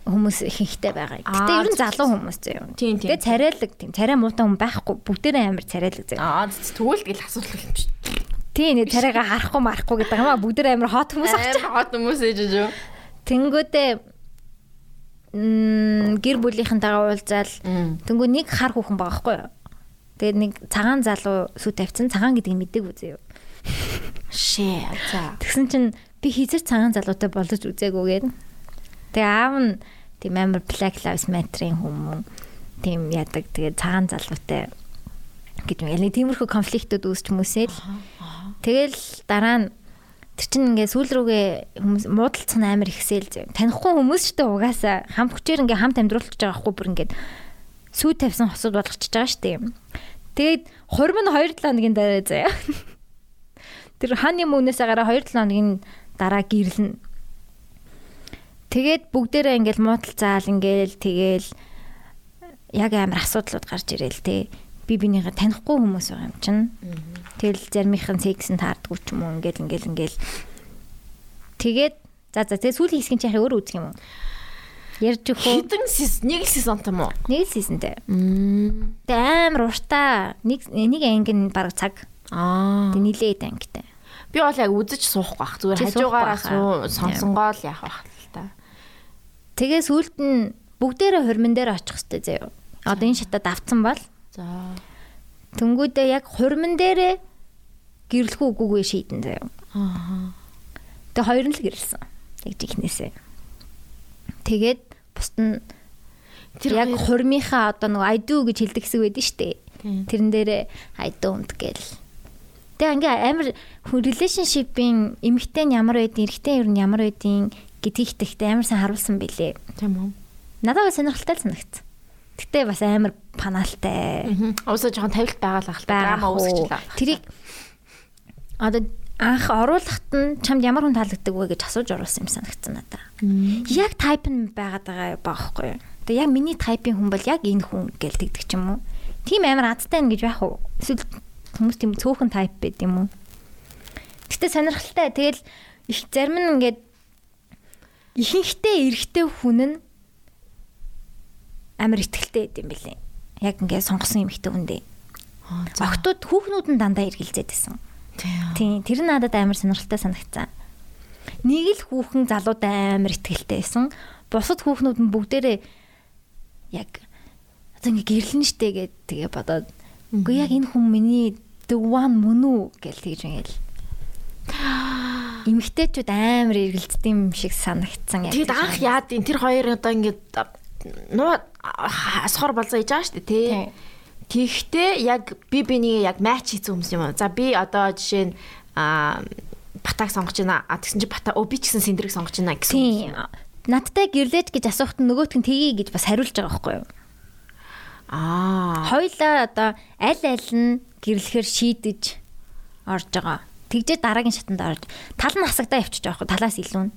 хүмүүс ихэнхтэй байгаа. Гэтэ ер нь залуу хүмүүс зөө. Тийм, тийм. Тэгээ царайлаг тийм царай муутай хүн байхгүй бүгдээрээ амар царайлаг зөө. Аа тэгвэл тэгэл асуулт юм биш. Тийм нэг царайгаа харахгүй марахгүй гэдэг юм аа бүгдээрээ амар хот хүмүүс. Амар хот хүмүүс ээж үү? Тэнгүүдээ гэр бүлийнхэнтэйгээ уулзаал тэнгүү нэг хар хүүхэн байгаа байхгүй юу? Тэгээд нэг цагаан залуу сүү тавьсан цагаан гэдгийг мэддэг үзээ юу. Шээ. За. Тэгсэн чинь би хизэр цагаан залуутай болож үзээгүйгээд. Тэгээ аав нь тийм амар Black Lives Matter-ийн хүмүүс тийм ядаг тэгээ цагаан залуутай гэж юм. Яг нэг тиймэрхүү конфликтүүд үүсч хүмүүсээ л. Тэгэл дараа нь тэр чинь ингээ сүүл рүүгээ хүмүүс муудалцсан амар ихсэл зөө. Танихгүй хүмүүс ч гэсэн угаасаа хамт хүчээр ингээ хамт амьдруулчихж байгаа хгүй бүр ингээ сүү тавьсан хосууд болгочихж байгаа штеп. Тэгээд хурим нь 2 7 хоногийн дараа заяа. Тэр ханы мөнөөс гараа 2 7 хоногийн дараа гэрлэн. Тэгээд бүгдээрээ ингээл муудалцаал ингээл тэгээл яг амар асуудлууд гарч ирээл те. Би бинийхээ танихгүй хүмүүс байгаа юм чинь. Тэгэл заримийнх нь секс нь таардгүй ч юм уу ингээл ингээл ингээл. Тэгээд за за тэгээ сүүлийн хэсгийн чинь өөр үзэх юм уу? Ярьж өгөө. Хитэн сис нэг л сизон юм уу? Нэг л сизэнтэй. Мм. Тэгээ амар уртаа нэг нэг анги нь баг цаг. Аа. Тэгээ нилээд ангитай. Би бол яг үзэж суух байх. Зүгээр Чи хажуугаараа сонсонгоо л яах байх л та. Тэгээ сүүлд нь бүгдээрээ хурман дээр очих хэрэгтэй заяа. Одоо энэ шатад автсан бол За. Тэнгүүдээ яг хурман дээрээ гэрлэх үгүйгээ шийдэн заяа. Аа. Тэгээ хоёр нь л гэрэлсэн. Яг жихнээсээ. Тэгээд бусд нь тэр яг хурмынхаа одоо нэг айду гэж хэлдэг хэсэг байдаг шүү дээ. Тэрэн дээрээ айдуунд гэл. Тэгээ ингээ амар relationship-ийн эмгтэй нь ямар байдیں, эрэгтэй нь ямар байдیں гэдгийг тэгтээ амар сайн харуулсан билээ. Тийм үү. Надад сонирхолтой санагц. Гэтэ бас амар панаалтай. Уусаа жоохон тавилт байгаа л ахлаа. Драма үүсгэж лээ. Тэрийг одоо анх оруулахад нь чамд ямар хүн таалагддаг вэ гэж асууж оруулсан юм санагдсан надаа. Яг тайп нь байгаад байгаа байхгүй юу? Тэгээ яг миний тайпын хүн бол яг энэ хүн гэж тэгдэг ч юм уу. Тим амар азтай нэ гэж байх уу? Эсвэл хүмүүс тийм цөөхөн тайп байд юм уу? Гэтэ сонирхолтой. Тэгэл их зарим нь ингээд ихэнхдээ эрэгтэй хүн нь амар ихтгэлтэй байд юм билээ. Яг ингээд сонгосон эмэгтэй хүн дээ. Охтууд хүүхнүүд нь дандаа эргэлзээд байсан. Тийм, тэр нь надад амар сонирхолтой санагцсан. Нэг л хүүхэн залуудаа амар ихтгэлтэй байсан. Бусад хүүхнүүд нь бүгдээрээ яг одоо ингээ гэрлэн штэ гэд тэгээ бодоод үгүй яг энэ хүн миний the one мөн үү гэл тэгж ингээл эмгтээчүүд амар эргэлздэг юм шиг санагдсан яг. Тэгэд анх яад ин тэр хоёр одоо ингээд нуу асхор болзоо хийж байгаа дээ тий. Тэгэхдээ яг би биний яг матч хийсэн хүмүүс юм. За би одоо жишээ нь аа батаг сонгож байна. А тэгсэн чи бата өө би ч гэсэн синдрийг сонгож байна гэсэн. Тийм. Надтай гэрлэж гэж асуухт нь нөгөөтг нь тгий гэж бас хариулж байгаа байхгүй юу? Аа. Хоёлаа одоо аль аль нь гэрлэхээр шийдэж орж байгаа. Тэгжээ дараагийн шатанд орж тал нь хасагдаа явчих жоохгүй талаас илүү нь.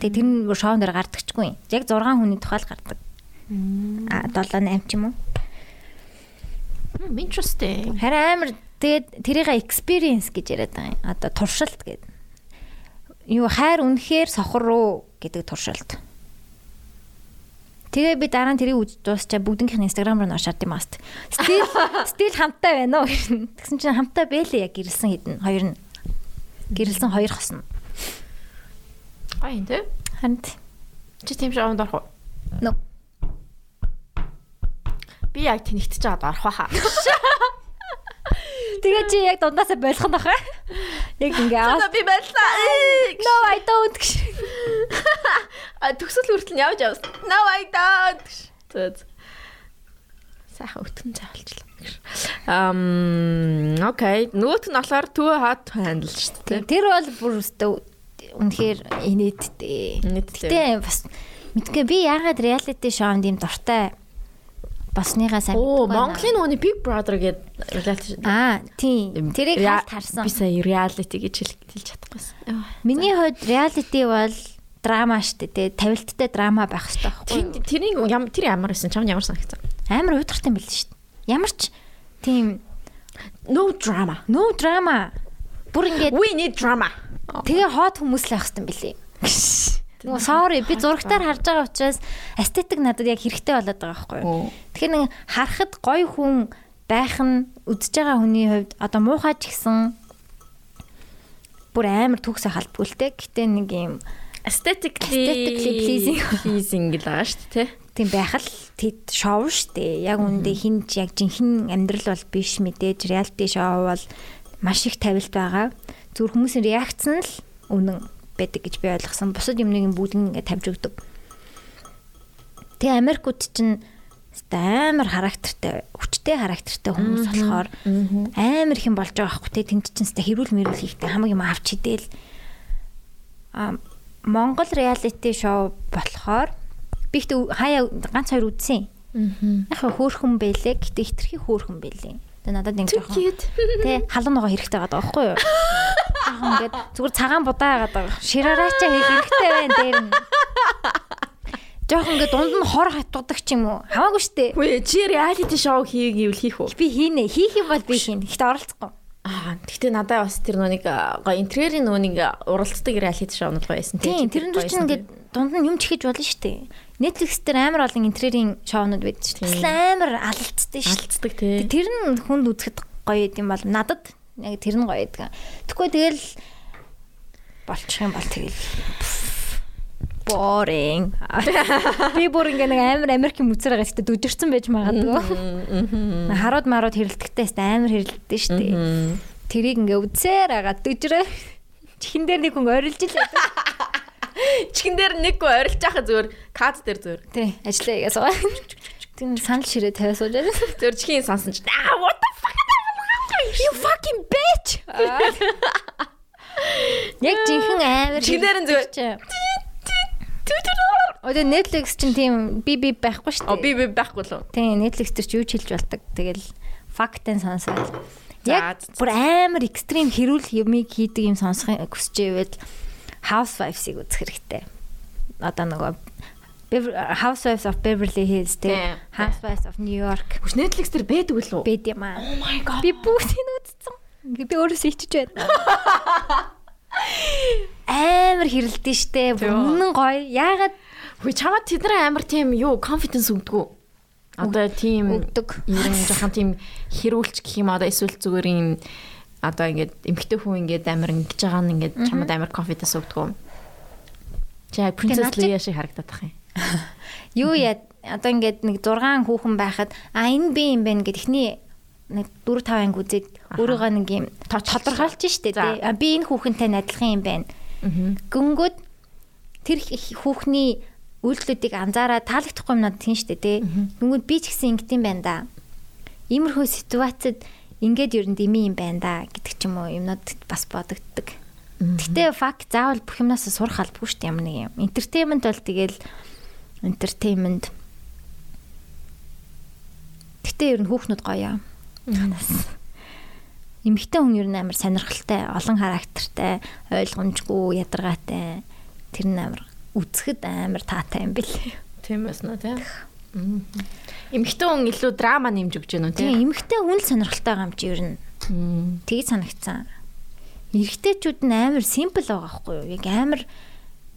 Тэгээ тэр нь шоун дээр гардагчгүй. Яг 6 хүний тухай л гардаг. А 7 8 ч юм уу. Interesting. Харин амар тэгээд тэрийг experience гэж яриад байгаа юм. Одоо туршилт гэдэг. Юу хайр үнэхээр сохор руу гэдэг туршилт. Тэгээ би дараа нь тэрийг үз дуусчаа бүгднийх нь инстаграм руу ношаад юм аст. Стил стил хамтаа байна уу гэсэн. Тэгсэн чинь хамтаа бэлээ яг гэрэлсэн хэдэн хоёр нь. Гэрэлсэн хоёр хосно. Аа энэ тий. Чи тийм шоунд орох уу? Нөө. Би яг тэнэгтэж байгаад орох байхаа. Тэгээ чи яг дундаасаа болох нь баха. Яг ингээ аа. би байлаа. No I don't. А төгсөл хүртэл нь явж явсан. No I don't. Зөө. Сайхан өтгөн заавалчлаа. Ам окей. Нөгөөх нь болохоор түү хат хандл шүү дээ. Тэр бол бүр өстө үнэхээр инээдтэй. Гэтэ бас мэдгүй би яагаад reality show-нд юм дуртай басныгаа сайн Оо. Монголын нүуний Big Brother гэдэг reality. Аа тийм. Тэрийг халт харсан. Би сая reality гэж хэл- хэлж чадахгүйсэн. Миний хувьд reality бол драма штэ тий тавилттай драма байх хэрэгтэй байхгүй юу? Тэр тэрийг ям тэр ямар байсан? Чамд ямар санагцсан? Амар уйдгартай юм биш штэ. Ямар ч тийм No drama. no drama. Бүр ингээд We need drama. тэгээ хот хүмүүс л байх хэрэгтэй юм билий. Нөгөө sorry би зурагтаар харж байгаа учраас эстетик надад яг хэрэгтэй болоод байгаа байхгүй юу? Тэгэхээр нэг харахад гоё хүн байх нь үдж байгаа хүний хувьд одоо муухай ч гэсэн бүр амар төгсө халбгүй л те. Гэтэ нэг юм Aesthetically pleasing. pleasing л байгаа шүү дээ, тий. тийм байх л тэд шоу штэ. Яг үүндээ хин ч яг жинхэнэ амьдрал бол биш мэдээж реалити шоу бол маш их тавилт байгаа. Зүгээр хүмүүсийн реакц нь л үнэн байдаг гэж би ойлгосон. Бусад юмныг бүгд ингэ тавьж өгдөг. Тэгээ Америкууд чинь амар характертай, хүчтэй характертай хүмүүс болохоор амар их юм болж байгаа байхгүй те тэнд чинь хэвээ хэрүүл мэрүүл хийхдээ хамаг юм авч хидэл а Монгол реалити шоу болохоор би ихтэй хаяа ганц хоёр үзсэн. Яг хаа хөөхөн байлээ. Гэтэ хитрхи хөөхөн байлээ. Тэгээ надад ингэ жоохон тий халуун ногоо хэрэгтэй байгаа байхгүй юу? Жоохон ингээд зүгээр цагаан будаа байгаа даа. Ширараача хийх хэрэгтэй байна дээр нь. Жоохон ингээд дунд нь хор хатуудаг ч юм уу. Хамаагүй штэ. Үгүй чи reality show хийх гэвэл хийх үү? Би хийнэ. Хийх юм бол би хийнэ. Гэтэ оролцохгүй. Аа, гэхдээ надад бас тэр нүг гоё интерьерийн нүг уралцдаг reality show-нууд гоё байсан Тийм, тэрэн дээр чинь ингээд дунд нь юм чихэж болно штэ. Netflix дээр амар олон интерьерийн шоунууд байдаг шүү дээ. Амар алалцдаг шүү дээ. алдцдаг тий. Тэр нь хүнд үзэхэд гоё юм бол надад яг тэр нь гоё байдаг. Тэгэхгүй тэгэл болчих юм бол тэгэл boring. Би бүр ингээ нэг амар Америкийн мүцээр байгаа гэхдээ дүжирсэн байж магадгүй. Харууд марууд хэрэлдэхтэй хэвээр амар хэрэлдэж штэ. Тэрийг ингээ үзээр байгаа дүжрээ. Чихэн дээр нэг хүн орилж л байдаг. Чихэн дээр нэг гоо орилж яхаа зүгээр кад дээр зүгээр. Тий, ажиллаа игээ суугаа. Тийм санал ширээ тавиа сууж байгаа. Зүгээр чихийн сонсон ч аа what the fuck You fucking bitch. Яг жинхэнэ амар Чихнэр нь зүгээр. Өөдөө Netflix чинь тийм би би байхгүй шүү Оо дээ. би би байхгүй л. Тийм Netflix дээр ч юу ч хэлж болдог. Тэгэл фактын сонсоод. Яг бүр амар экстрим хэрүүл юмыг хийдэг юм сонсох хүсчээвэл Housewives-ыг үзэх хэрэгтэй. Одоо нөгөө Housewives of Beverly Hills тийм Housewives of New York Хүч Netflix дээр байдаг үлээ. бэд юм аа. Oh my god. Би бүгдийг үзсэн. Би өөрөөсөө ичиж байна. Амар хэрэлдэн штэ. Үнэн гоё. Яагаад Хүй чамаа тэд нар амар тийм юу confidence өгдөг. Одоо тийм өгдөг? ер нь жоохон тийм хэрүүлч гэх юм одоо эсвэл зүгээр юм одоо ингээд эмгтэй хүн ингээд амар ингэж байгаа нь ингээд чамд амар confidence өгдөг. Яг Princess Leia шиг харагдаад тах юм. юу яа одоо ингээд нэг 6 хүүхэн байхад а энэ би юм байна гэд ихний нэг 4 5 анги үзээд өөрийгөө нэг юм тодорхойлж штэ тий. А би энэ хүүхэнтэй адилхан юм байна. Гүнгүүд тэр хүүхний үйлдэлүүдийг анзаараа таалагдахгүй юмнууд тийм штэ тий. Гүнгүүд би ч гэсэн ингэдэм байна да. Иймэрхүү ситуацид ингээд ер нь дими юм байна да гэдэг ч юм уу юмнууд бас бодогддог. Гэтэ факт заавал бүх юмнаас сурах албагүй штэ ямар нэг юм. Entertainment бол тэгэл entertainment. Гэтэ ер нь хүүхнүүд гоё. Манаас. Эмэгтэй хүн ер нь амар сонирхолтой, олон характертай, ойлгомжгүй, ядаргаатай. Тэр нь амар үзэхэд амар таатай юм бэлээ. Тийм эснэ тийм. Эмгтэй хүн илүү драма нэмж өгч гэнэ үү Тийм эмэгтэй хүн л сонирхолтой юм чи ер нь. Тэгж санагцсан. Эрэгтэйчүүд нь амар симпл байгаа байхгүй юу? Яг амар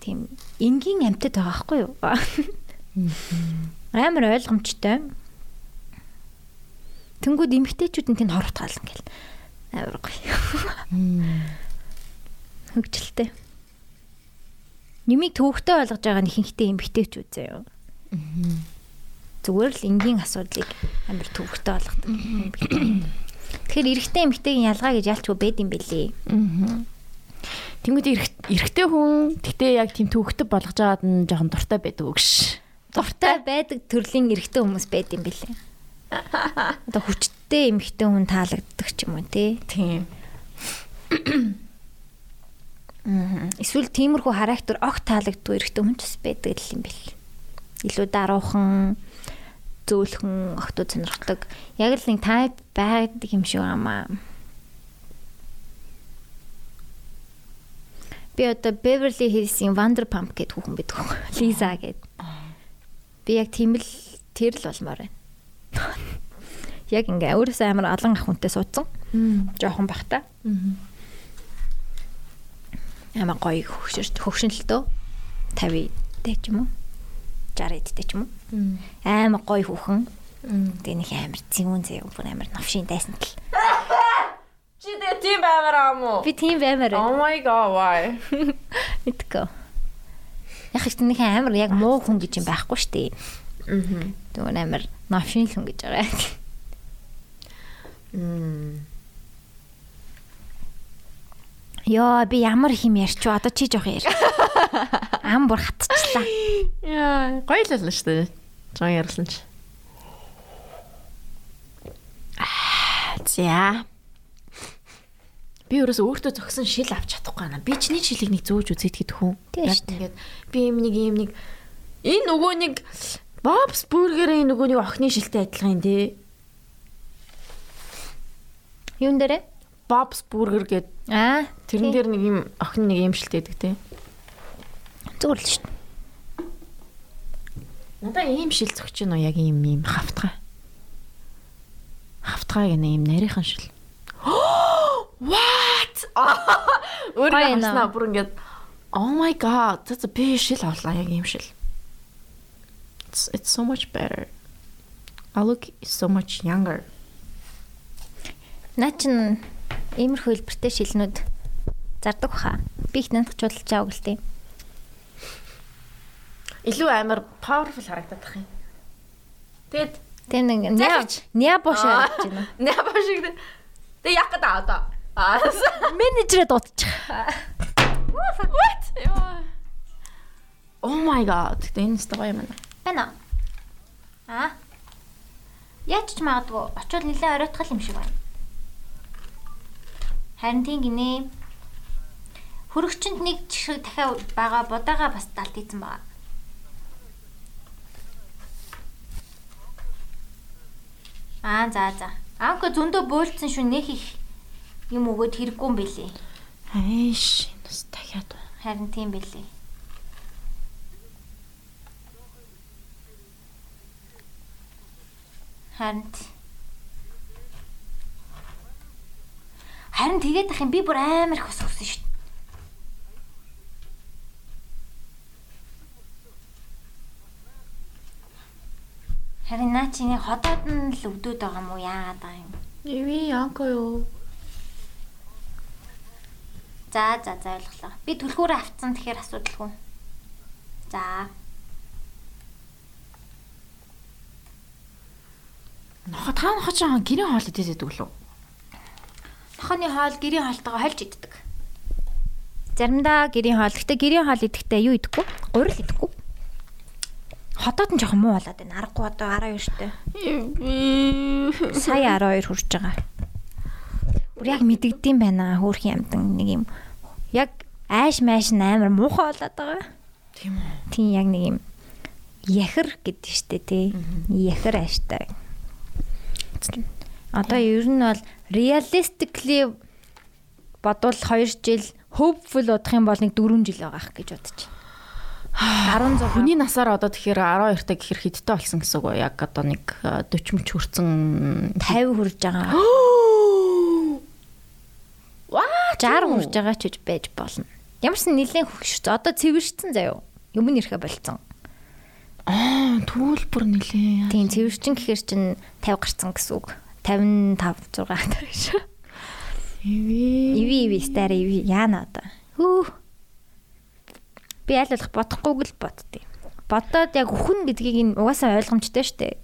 тийм энгийн амьтад байгаа байхгүй юу? Амар ойлгомжтой. Тэнгүүд эмэгтэйчүүд нь тэнд хорвотгаал ингээл амар гоё. Хөгжилтэй. Нэмийг төвөгтэй ойлгож байгаа нь ихэнхдээ эмэгтэйчүүд заяа. Зүгээр л энгийн асуудлыг амар төвөгтэй болгодог. Тэгэхээр эрэгтэй эмэгтэйгийн ялгаа гэж ялчгүй байд юм бэлээ. Тэнгүүд эрэгтэй хүн гэтээ яг тийм төвхтөд болгож байгаад нь жоохон дуртай байдаг өгш. Дуртай байдаг төрлийн эрэгтэй хүмүүс байд юм бэлээ. Одоо хүчтэй эмэгтэй хүн таалагддаг ч юм уу тий. Тийм. Эсвэл тиймэрхүү характер огт таалагддаг эрэгтэй хүн ч бас байдаг л юм бэл. Илүү даруухан зөөлхөн охтууд сонирхдаг. Яг л нэг тайп байдаг юм шиг амаа. Би одоо Beverly Hills-ийн Vanderpump гэдэг хүүхэн байдаг. Лиза гэдэг. Би яг тийм л тэр л болмоор байна. Яг ингээ өөрөөсөө амар олон ах хүнтэй суудсан. Жохон бахта. Амар гоё хөвшөрт хөвшинлтөө 50 дэх юм уу. 60 дэх ч юм уу. Амар гоё хүүхэн. Тэгээ нэг амар зүүн зэв бүр амар новшин дайсан тал. Чи тэгээ тийм баймаар аа мó. Би тийм баймаар байна. Oh my god why? Мэдгүй. Яг их нэг амар яг муу хүн гэж юм байхгүй шүү дээ. Мм. Тэгвэл амар новшин хүн гэж байгаа. Мм. Йоо би ямар их юм ярьч вэ? Одоо чи жоох яар. Ам бүр хатчихлаа. Яа, гоё л л шүү дээ. Жон ярьсан чи. За. Би өөрөөсөө өөртөө зөксөн шил авч чадахгүй байна. Би чиний шилийг нэг зөөж үзээд гэдэг хүн. Яг ингээд би юм нэг юм нэг энэ нөгөө нэг Bob's Burger-ийн нөгөө нэг охины шилтэй адилхан тий. Юун дээрээ? Bob's Burger гэдэг Аа, тэрэн дээр нэг юм охин нэг юм шилтэй байдаг тий. зүгээр л шүү дээ. Надаа ийм шил зөгч нь яг ийм ийм хавтгай. Хавтгай гэнэ ийм нарийнхан шил. What? Өөрөө хаснаа бүр ингээд Oh my god, that's a big шил авлаа яг ийм шил. It's it's so much better. I look so much younger. Наа чин иймэрхүү хэлбэртэй шилнүүд зардаг баха. Би их нандчулж аваг л тийм. илүү амар powerful харагдаад тах юм. Тэгэд Тэ нэг ня ня бош харагдаж байна. Неба шиг дээ. Тэг яг гэдэг одоо. Аа. Менежерээ дуудчих. What? Oh my god. Тэг энэ стой юм байна. Байна. Аа. Яаж ч магадгүй очвол нэлээд оройтгал юм шиг байна. Харин тийм гинэ. Хөрөгчөнд нэг жишг дахиад байгаа будаага бас далд ийцэн байгаа. Аа за за. Аанко зөндөө буйлцсан шүү нэх их юм өгөөд хэрэггүй юм бэлээ. Айш. Бас дахиад. Харин тийм бэлээ. Харин т- Харин тэгээд ах юм би бүр амар их ус өгсөн шүү. Харин наа чи нэг ходоод нь л өвдөд байгаа юм уу яагаад байгаа юм? Иви анко юу? За за за ойлголоо. Би түлхүүрээ авцсан тэгэхээр асуудалгүй. За. Нохо та нохо ч аа гэрийн хоол идээд байдаг лөө. Нохооны хоол гэрийн хоолтойгоо хольж иддэг. Заримдаа гэрийн хоол. Гэтэ гэрийн хоол идэхдээ юу идэхгүй? Гурил идэхгүй. Хотоод нь жоохон муу болоод байна. Аргагүй одоо 12 штэ. Иви. Сая 12 хүрч байгаа. Бүр яг мэдэгдэм байна хөөрхийн амтан нэг юм. Яг айш майш нь амар муухай болоод байгаа. Тийм үү. Тийм яг нэг юм яхэр гэдэг штэ тий. Яхэр ааштай. Одоо ер нь бол realistically бодвол 2 жил hopeful бодох юм бол нэг 4 жил байгаа ах гэж бодож байна. 16 Хүний насаар одоо тэгэхээр 12 та гэхэр хэдтэй болсон гэсэн үг үү? Яг одоо нэг 40 мөч хүрсэн 50 хүрж байгаа. Ваа 60 хүрж байгаа ч гэж байж болно. Ямарсан нилээн хөгшөж одоо цэвэршсэн заяо. Юм нэрхэ болцсон. Аа түүл бүр нилээ. Тийм цэвэрчин гэхэр чин 50 гарцсан гэсэн үг. 55 6 таар шүү. Иви. Иви иви стар иви яана одоо. Хүү. Би аль болох бодохгүйг л боддیں۔ Бодоод яг үхэн гэдгийг нь угаасаа ойлгомжтой шүү дээ.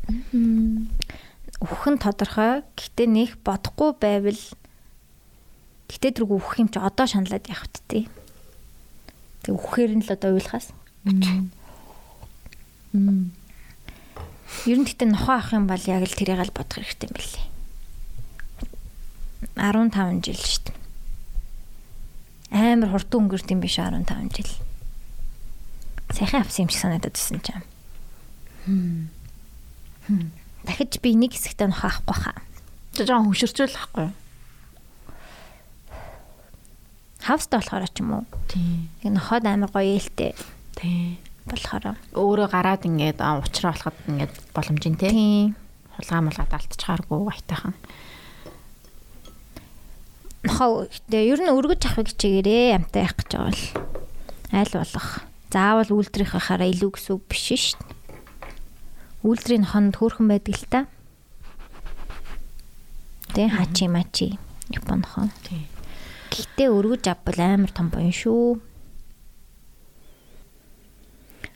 Үхэн тодорхой. Гэтэ нэх бодохгүй байвал гэтэ тэргүй үхэх юм чи одоо шаналаад явах тий. Тэг үхэхээр нь л одоо уйлахаас. Ер нь гэтэ нохоо авах юм бол яг л тэрийг л бодох хэрэгтэй юм билээ. 15 жил шүү дээ. Амар хурдан өнгөрт юм биш 15 жил. Сайхан авсан юм шиг санагдаад байсан ч юм. Дахиж би нэг хэсэгтээ нохоо авахгүй хаа. Тэ жоо хөшөрчөл ахгүй. Хавста болохоор ч юм уу. Тийм. Нохоод амар гоё ээлтэй Тийм. болохоор. Өөрөө гараад ингээд аа, уучраа болоход ингээд боломжийн те. Тийм. Хулгай малгад алдчихааргүй айтайхан. Нохоо гэтээ ер нь өргөж авах хичээгээрээ амтай явах гэж байгаа бол аль болох заавал үйлдвэрийнхээ хараа илүү гэсэн үг биш шүү дээ. Үйлдвэрийн хонд хөөрхөн байдаг л та. Тэ хачи мачи Япон хон. Тийм. Гэтээ өргөж авбал амар том боён шүү.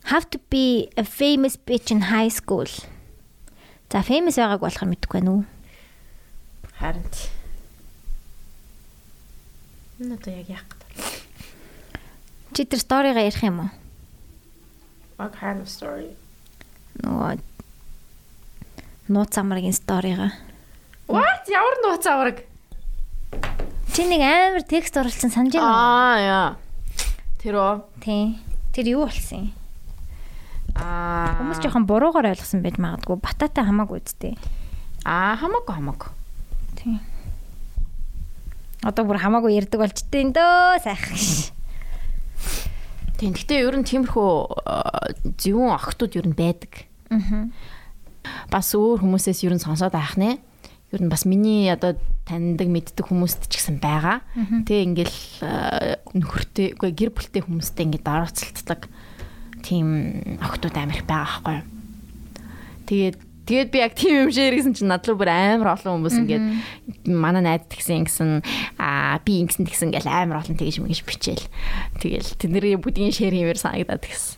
Have to be a famous bitch in high school. За famous байгааг болохоор мэдэхгүй байна уу? Харин. ч. Энэ одоо яг яах гэдэг. Чи тэр сторига ярих юм уу? What kind of story? Нөгөө нууц амрагийн сторига. What? Ямар нууц авраг? Чи нэг амар текст оруулсан санаж байна уу? Аа яа. Тэр оо. Тий. Тэр юу болсон юм? Аа. Хүмүүс жоохон буруугаар ойлгосон байж магадгүй. Бататай хамаагүй үсттэй. Аа хамаагүй хамаагүй. Тий. Одоо бүр хамаагүй ярддаг болж тээ дөө сайхан. Тийм. Гэтэ ер нь тиймэрхүү аа, зөвүүн охтууд ер нь байдаг. Аа. Бас өөр хүмүүсээс ер нь сонсоод авах нэ. Ер нь бас миний одоо таньдаг мэддэг хүмүүст ч гэсэн байгаа. Тэ ингээл аа, нөхөртэй үгүй гэр бүлтэй хүмүүстэй ингээд орооцолтдаг тийм охтууд амирх байгаа байхгүй юу. Тэгээд Тэгээд би яг тийм юм шиг гэсэн чинь надлуу бүр амар олон хүмүүс ингээд манай найзд гисэн гэсэн аа би ингэсэн тэгсэн гэл амар олон тэгж мэгж бичээл. Тэгэл тэдний бүгдийн шэр хиймээр санагдаад гисэн.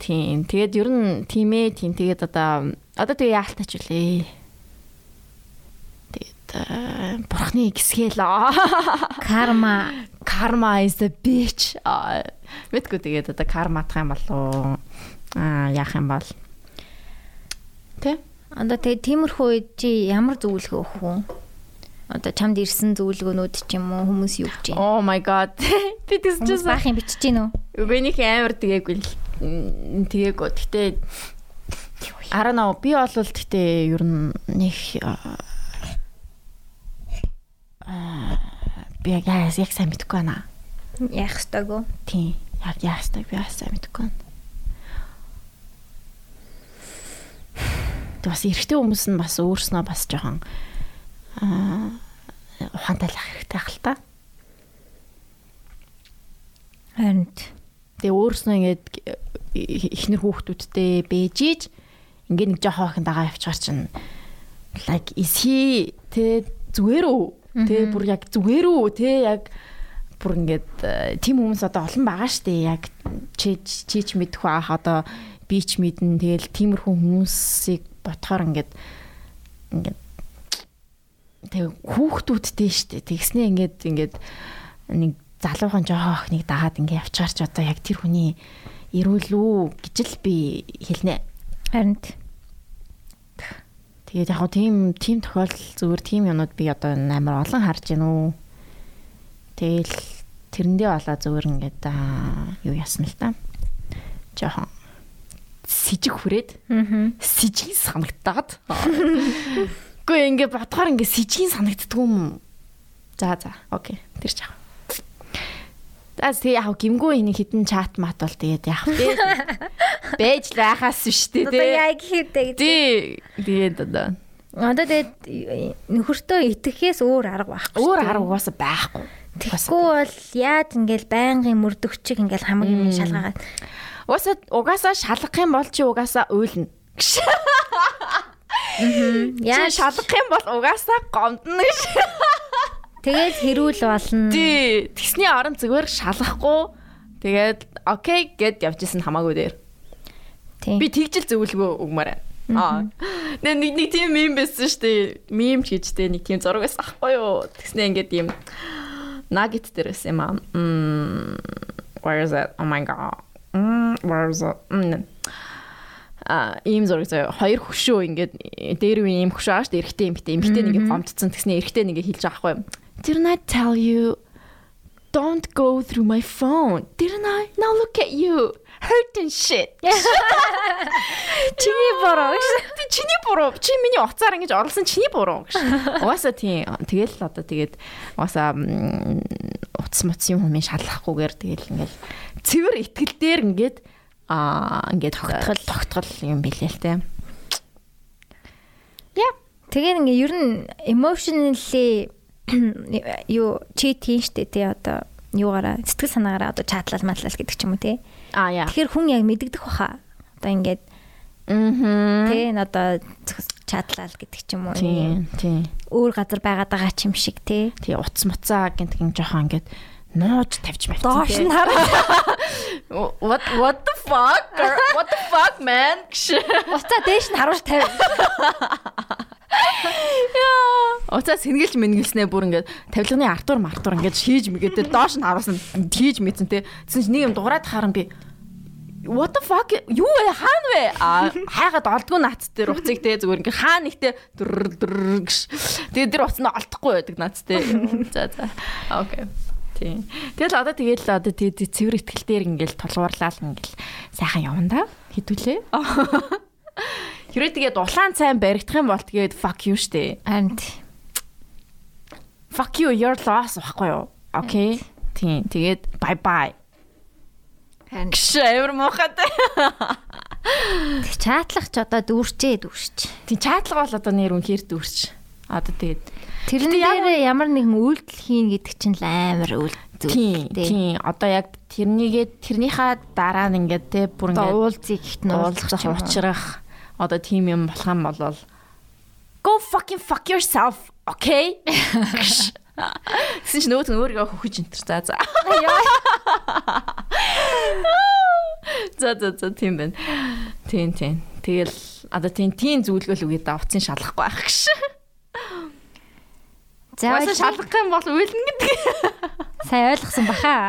Тийм. Тэгээд ер нь тийм ээ, тийм. Тэгээд одоо одоо тэгээ яалтаач үлээ. Тэгээд бурхны гисгээл Карма. karma is the bitch. Мэдгүй тэгээд одоо карматах юм болов аа яах юм бол. Одоо тэгээ тиймэрхүү үед чи ямар зөвлөгөө өгөх вэ? Одоо чамд ирсэн зөвлөгөөнүүд ч юм уу хүмүүс юу гэж байна? Oh my god. Би тэгс Хүмүүс чинь баахын бичиж гин үү? Үгүйнийх амар тэгээгүй л м, тэгээгүй. Гэтэ know. Би бол гэтэ ер нь нэг би яг яг сайн мэдэхгүй байна. Яах ёстойгоо. Тийм. Яг яах вэ? Би бас сайн мэдэхгүй байна. Тэг бас эрэгтэй хүмүүс нь бас өөрснөө бас жоохон аа ухаантай л хэрэгтэй ах л та. Харин Тэгээ өөрснөө ингээд ихнэр хүүхдүүдтэй бэжиж ингээд нэг жоохон охин дагаа явчихар чинь like is he тэ зүгээр үү? Тэ бүр яг зүгээр үү? Тэ яг бүр ингээд э, тийм хүмүүс одоо олон байгаа штэ яг чи чи ч мэдэх баах одоо би ч мэднэ тэгэл тиймэрхүү хүмүүсийг ботхоор ингээд ингээд тэг хүүхдүүдтэй штэ тэгснээ ингээд ингээд нэг залуухан жоохон охиныг дагаад ингээд явчаарч одоо яг тэр хүний эрүүл үү гэж л би хэлнэ. харин Тэгээд яг тийм тийм тохиолдол зүгээр тийм юмнууд би одоо амар олон харж байна уу. Тэгэл тэрэндээ болоо зүгээр ингээд юу ясна л та. Жохон сижиг хүрээд Аа. сижиг санагдаад. Гэхдээ ингээд бодохоор ингээд сижиг санагддгүй юм. За за окей тэр яах. За тэгээ яг гимгүү энийг хитэн чат мат бол тэгээд яах вэ? Бэж л байхаас биш үү Одоо яг хийдэг. Тий. Тэгээд одоо Одоо тэгээд нөхөртөө итгэхээс өөр арга байхгүй. өөр арга угаасаа байхгүй. Тэгэхгүй бол яаж ингээл байнгын мөрдөгчиг ингээл хамгийн юм шалгаагаад Угаасаа угаасаа шалгах юм бол чи угаасаа уйлна. Яаж шалгах юм бол угаасаа гомдно гэж. тэгээд хэрүүл болно. Тий. Тэсний орон зүгээр шалгахгүй. Тэгээд окей гэд явжсэн хамаагүй дээр. Тийм. Би тэгжил зөвлөгөө өгмөр. Аа. Нэ нэг нэг тийм мем байсан шүү дээ. Мем ч гэжтэй нэг тийм зураг байсан ахгүй юу? Тэгснэ ингээд юм nugget дээр байсан юм аа. Where is it? Oh my god. Мм it? Мм а ийм зураг заяа. Хоёр хөшөө ингээд дээр үе ийм хөшөө ааш эрэгтэй эмэгтэй эмэгтэй нэг гомдсон тэгснэ эрэгтэй нэг хэлж байгаа хгүй Didn't I tell you? Don't go through my phone. Didn't I? Now look at you. Hurting shit. Чиний бороо гэж. Тэ чиний буруу. Чи миний уцаар ингэж орлсон чиний буруу гэж. Угаасаа тийм. Тэгэл л одоо тэгээд угаасаа утас муц юм хүмүүс шалахгүйгээр тэгэл ингээл цэвэр итгэл дээр ингээд аа ингээд тогтгол тогтгол юм билээ л те Тэгээд ингээ ер нь emotionally юу чи тийм штэ тий одоо юугаараа сэтгэл санаагаараа одоо чатлал матлал гэдэг ч юм уу тий. аа яа Тэгэхээр хүн яг мэддэх баха. Одоо ингээд мм тий н одоо чатлал гэдэг ч юм уу. тийм тийм Өөр газар байгаад байгаа ч юм шиг тий. тий утас муцаа гэнтгэн жоохон ингээд нууж тавьж мавцсан Доош нь хараа. what what the fuck what the fuck man Уцаа дээш нь харуулж тавь. Уцаа сэнгэлж мэнгэлснээ бүр ингээд тавилганы артур мартур ингээд хийж мэгээдээ доош нь харуулсан хийж мэдсэн те. Тэсэн чи нэг юм дуграад харан би What the fuck юу вэ хаана вэ а хайгаад олдгүй наац дээр уцыг те зүгээр ингээд хаа гэж тэгээд тэр уцнаа олдохгүй байдаг наац те за за окей тийм тэгэл одоо тэгэл одоо тэгээд цэвэр ихтгэл дээр ингээд толгуурлаа л ингээд сайхан явна да хідүүлээ Хэрвээ тэгээд улаан цайн баригдах юм бол тэгээд fuck you штэ Харин тий. fuck you your loss байхгүй юу? Окей. Тийм. Тэгээд bye bye. Харин Гшээр мохотой. Тэг чаатлах ч одоо дүүрчээ дүүрч. Тийм чаатлага бол одоо нэр үнхээр дүүрч. Одоо тэгээд Тэрэн дээр ямар нэгэн үйлдэл хийн гэдэг чинь л амар үйлдэл. тийм тийм одоо яг тэрнийгээ тэрнийхээ дараа нь ингээд те бүр ингээд уулзыг ихт нь уулзах уучрах одоо тийм юм болох юм бол go fucking fuck yourself okay Гэсэн чинь нөгөөт нь өөрийгөө хөхөж энтер. За за. За за за тийм байна. Тийм тийм. Тэгэл одоо тийм тийм зүйлгөл үгээд давцын шалахгүй байх гэж. За Уусаа шалгах юм бол үйлнэ гэдэг. сайн ойлгосон баха.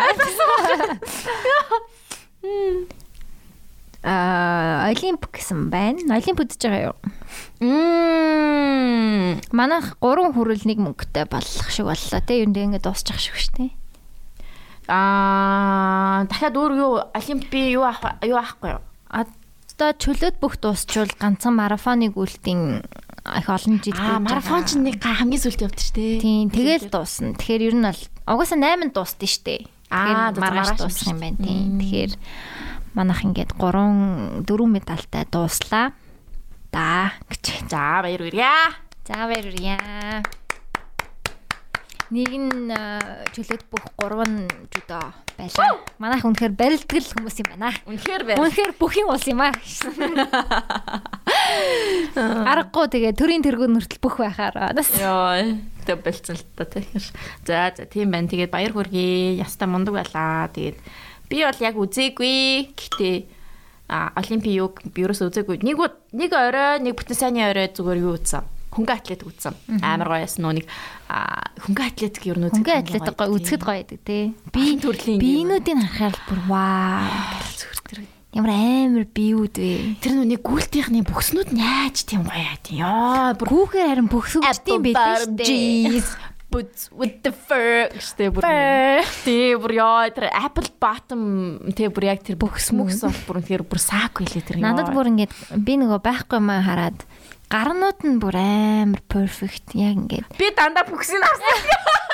Олимп гэсэн байна. Олимп үзэж байгаа юу? Мм. Манайх 3 хүрэл нэг мөнгөтэй болох шиг боллоо те. Юу нэг ингэ дуусчих шиг шүү дээ. Аа, дахиад өөр юу олимпи юу авах юу авахгүй юу? Одоо чөлөөт бүх дуусчвал ганцхан марафоныг үлдэн их олон жил Аа, марафон ч нэг хамгийн сүлд явдаг шүү дээ. Тийм, тэгэл дуусна. Тэгэхээр ер нь бол угаасаа 8 дуусна шүү дээ. Аа, маргааш дуусах юм байна тийм. Тэгэхээр манайх ингээд 3 4 медальтай дууслаа. Да гэж. За баяр хүрье. За баярлалаа. Нэг нь э, чөлөөт бүх 3 нь жудо байлаа. Манайх үнэхээр барилдгал хүмүүс юм байна. Үнэхээр баяр. Үнэхээр бүх юм ус юм аа. Аргагүй тэгээ төрийн тэргүүн нүртэл бүх байхаар. Йоо, тэг болцсон л та тэгэхээр. За за тийм байна. Тэгээд баяр хүргэе. Яста мундаг байлаа. Тэгээд би бол яг үзээгүй. Гэхдээ а олимпи юг ерөөсөө үзээгүй. Нэг нэг орой, нэг бүтэн сайны орой зүгээр юу үзсэн. Хөнгө атлетик үзсэн. Амар гоё ясан нөө нэг а хөнгө атлетик ер нь үзэх. Хөнгөн атлетик гоё үзэхэд гоё байдаг тий. Би төрлийн Биенүүдийн харахаар бүр вау. зүгэр тэр. Ямар амар биеуд вэ. Тэр нэг гүйлтийнхний бүхснүүд найж тийм гоё яа тийм. Яа, бүр Гүүхээр харин бөхсөвчтэй байдаг шүү дээ. But with the fur гэжтэй бүр. Тий, бүр яа тэр apple bottom тий бүр яг тэр бөхс мөхс бол бүр тэр бүр саак хэлээ тэр. Надад бүр ингээд би нөгөө байхгүй юм аа хараад гарнууд нь бүр амар perfect яг ингээд би дандаа бөхсийг харсан.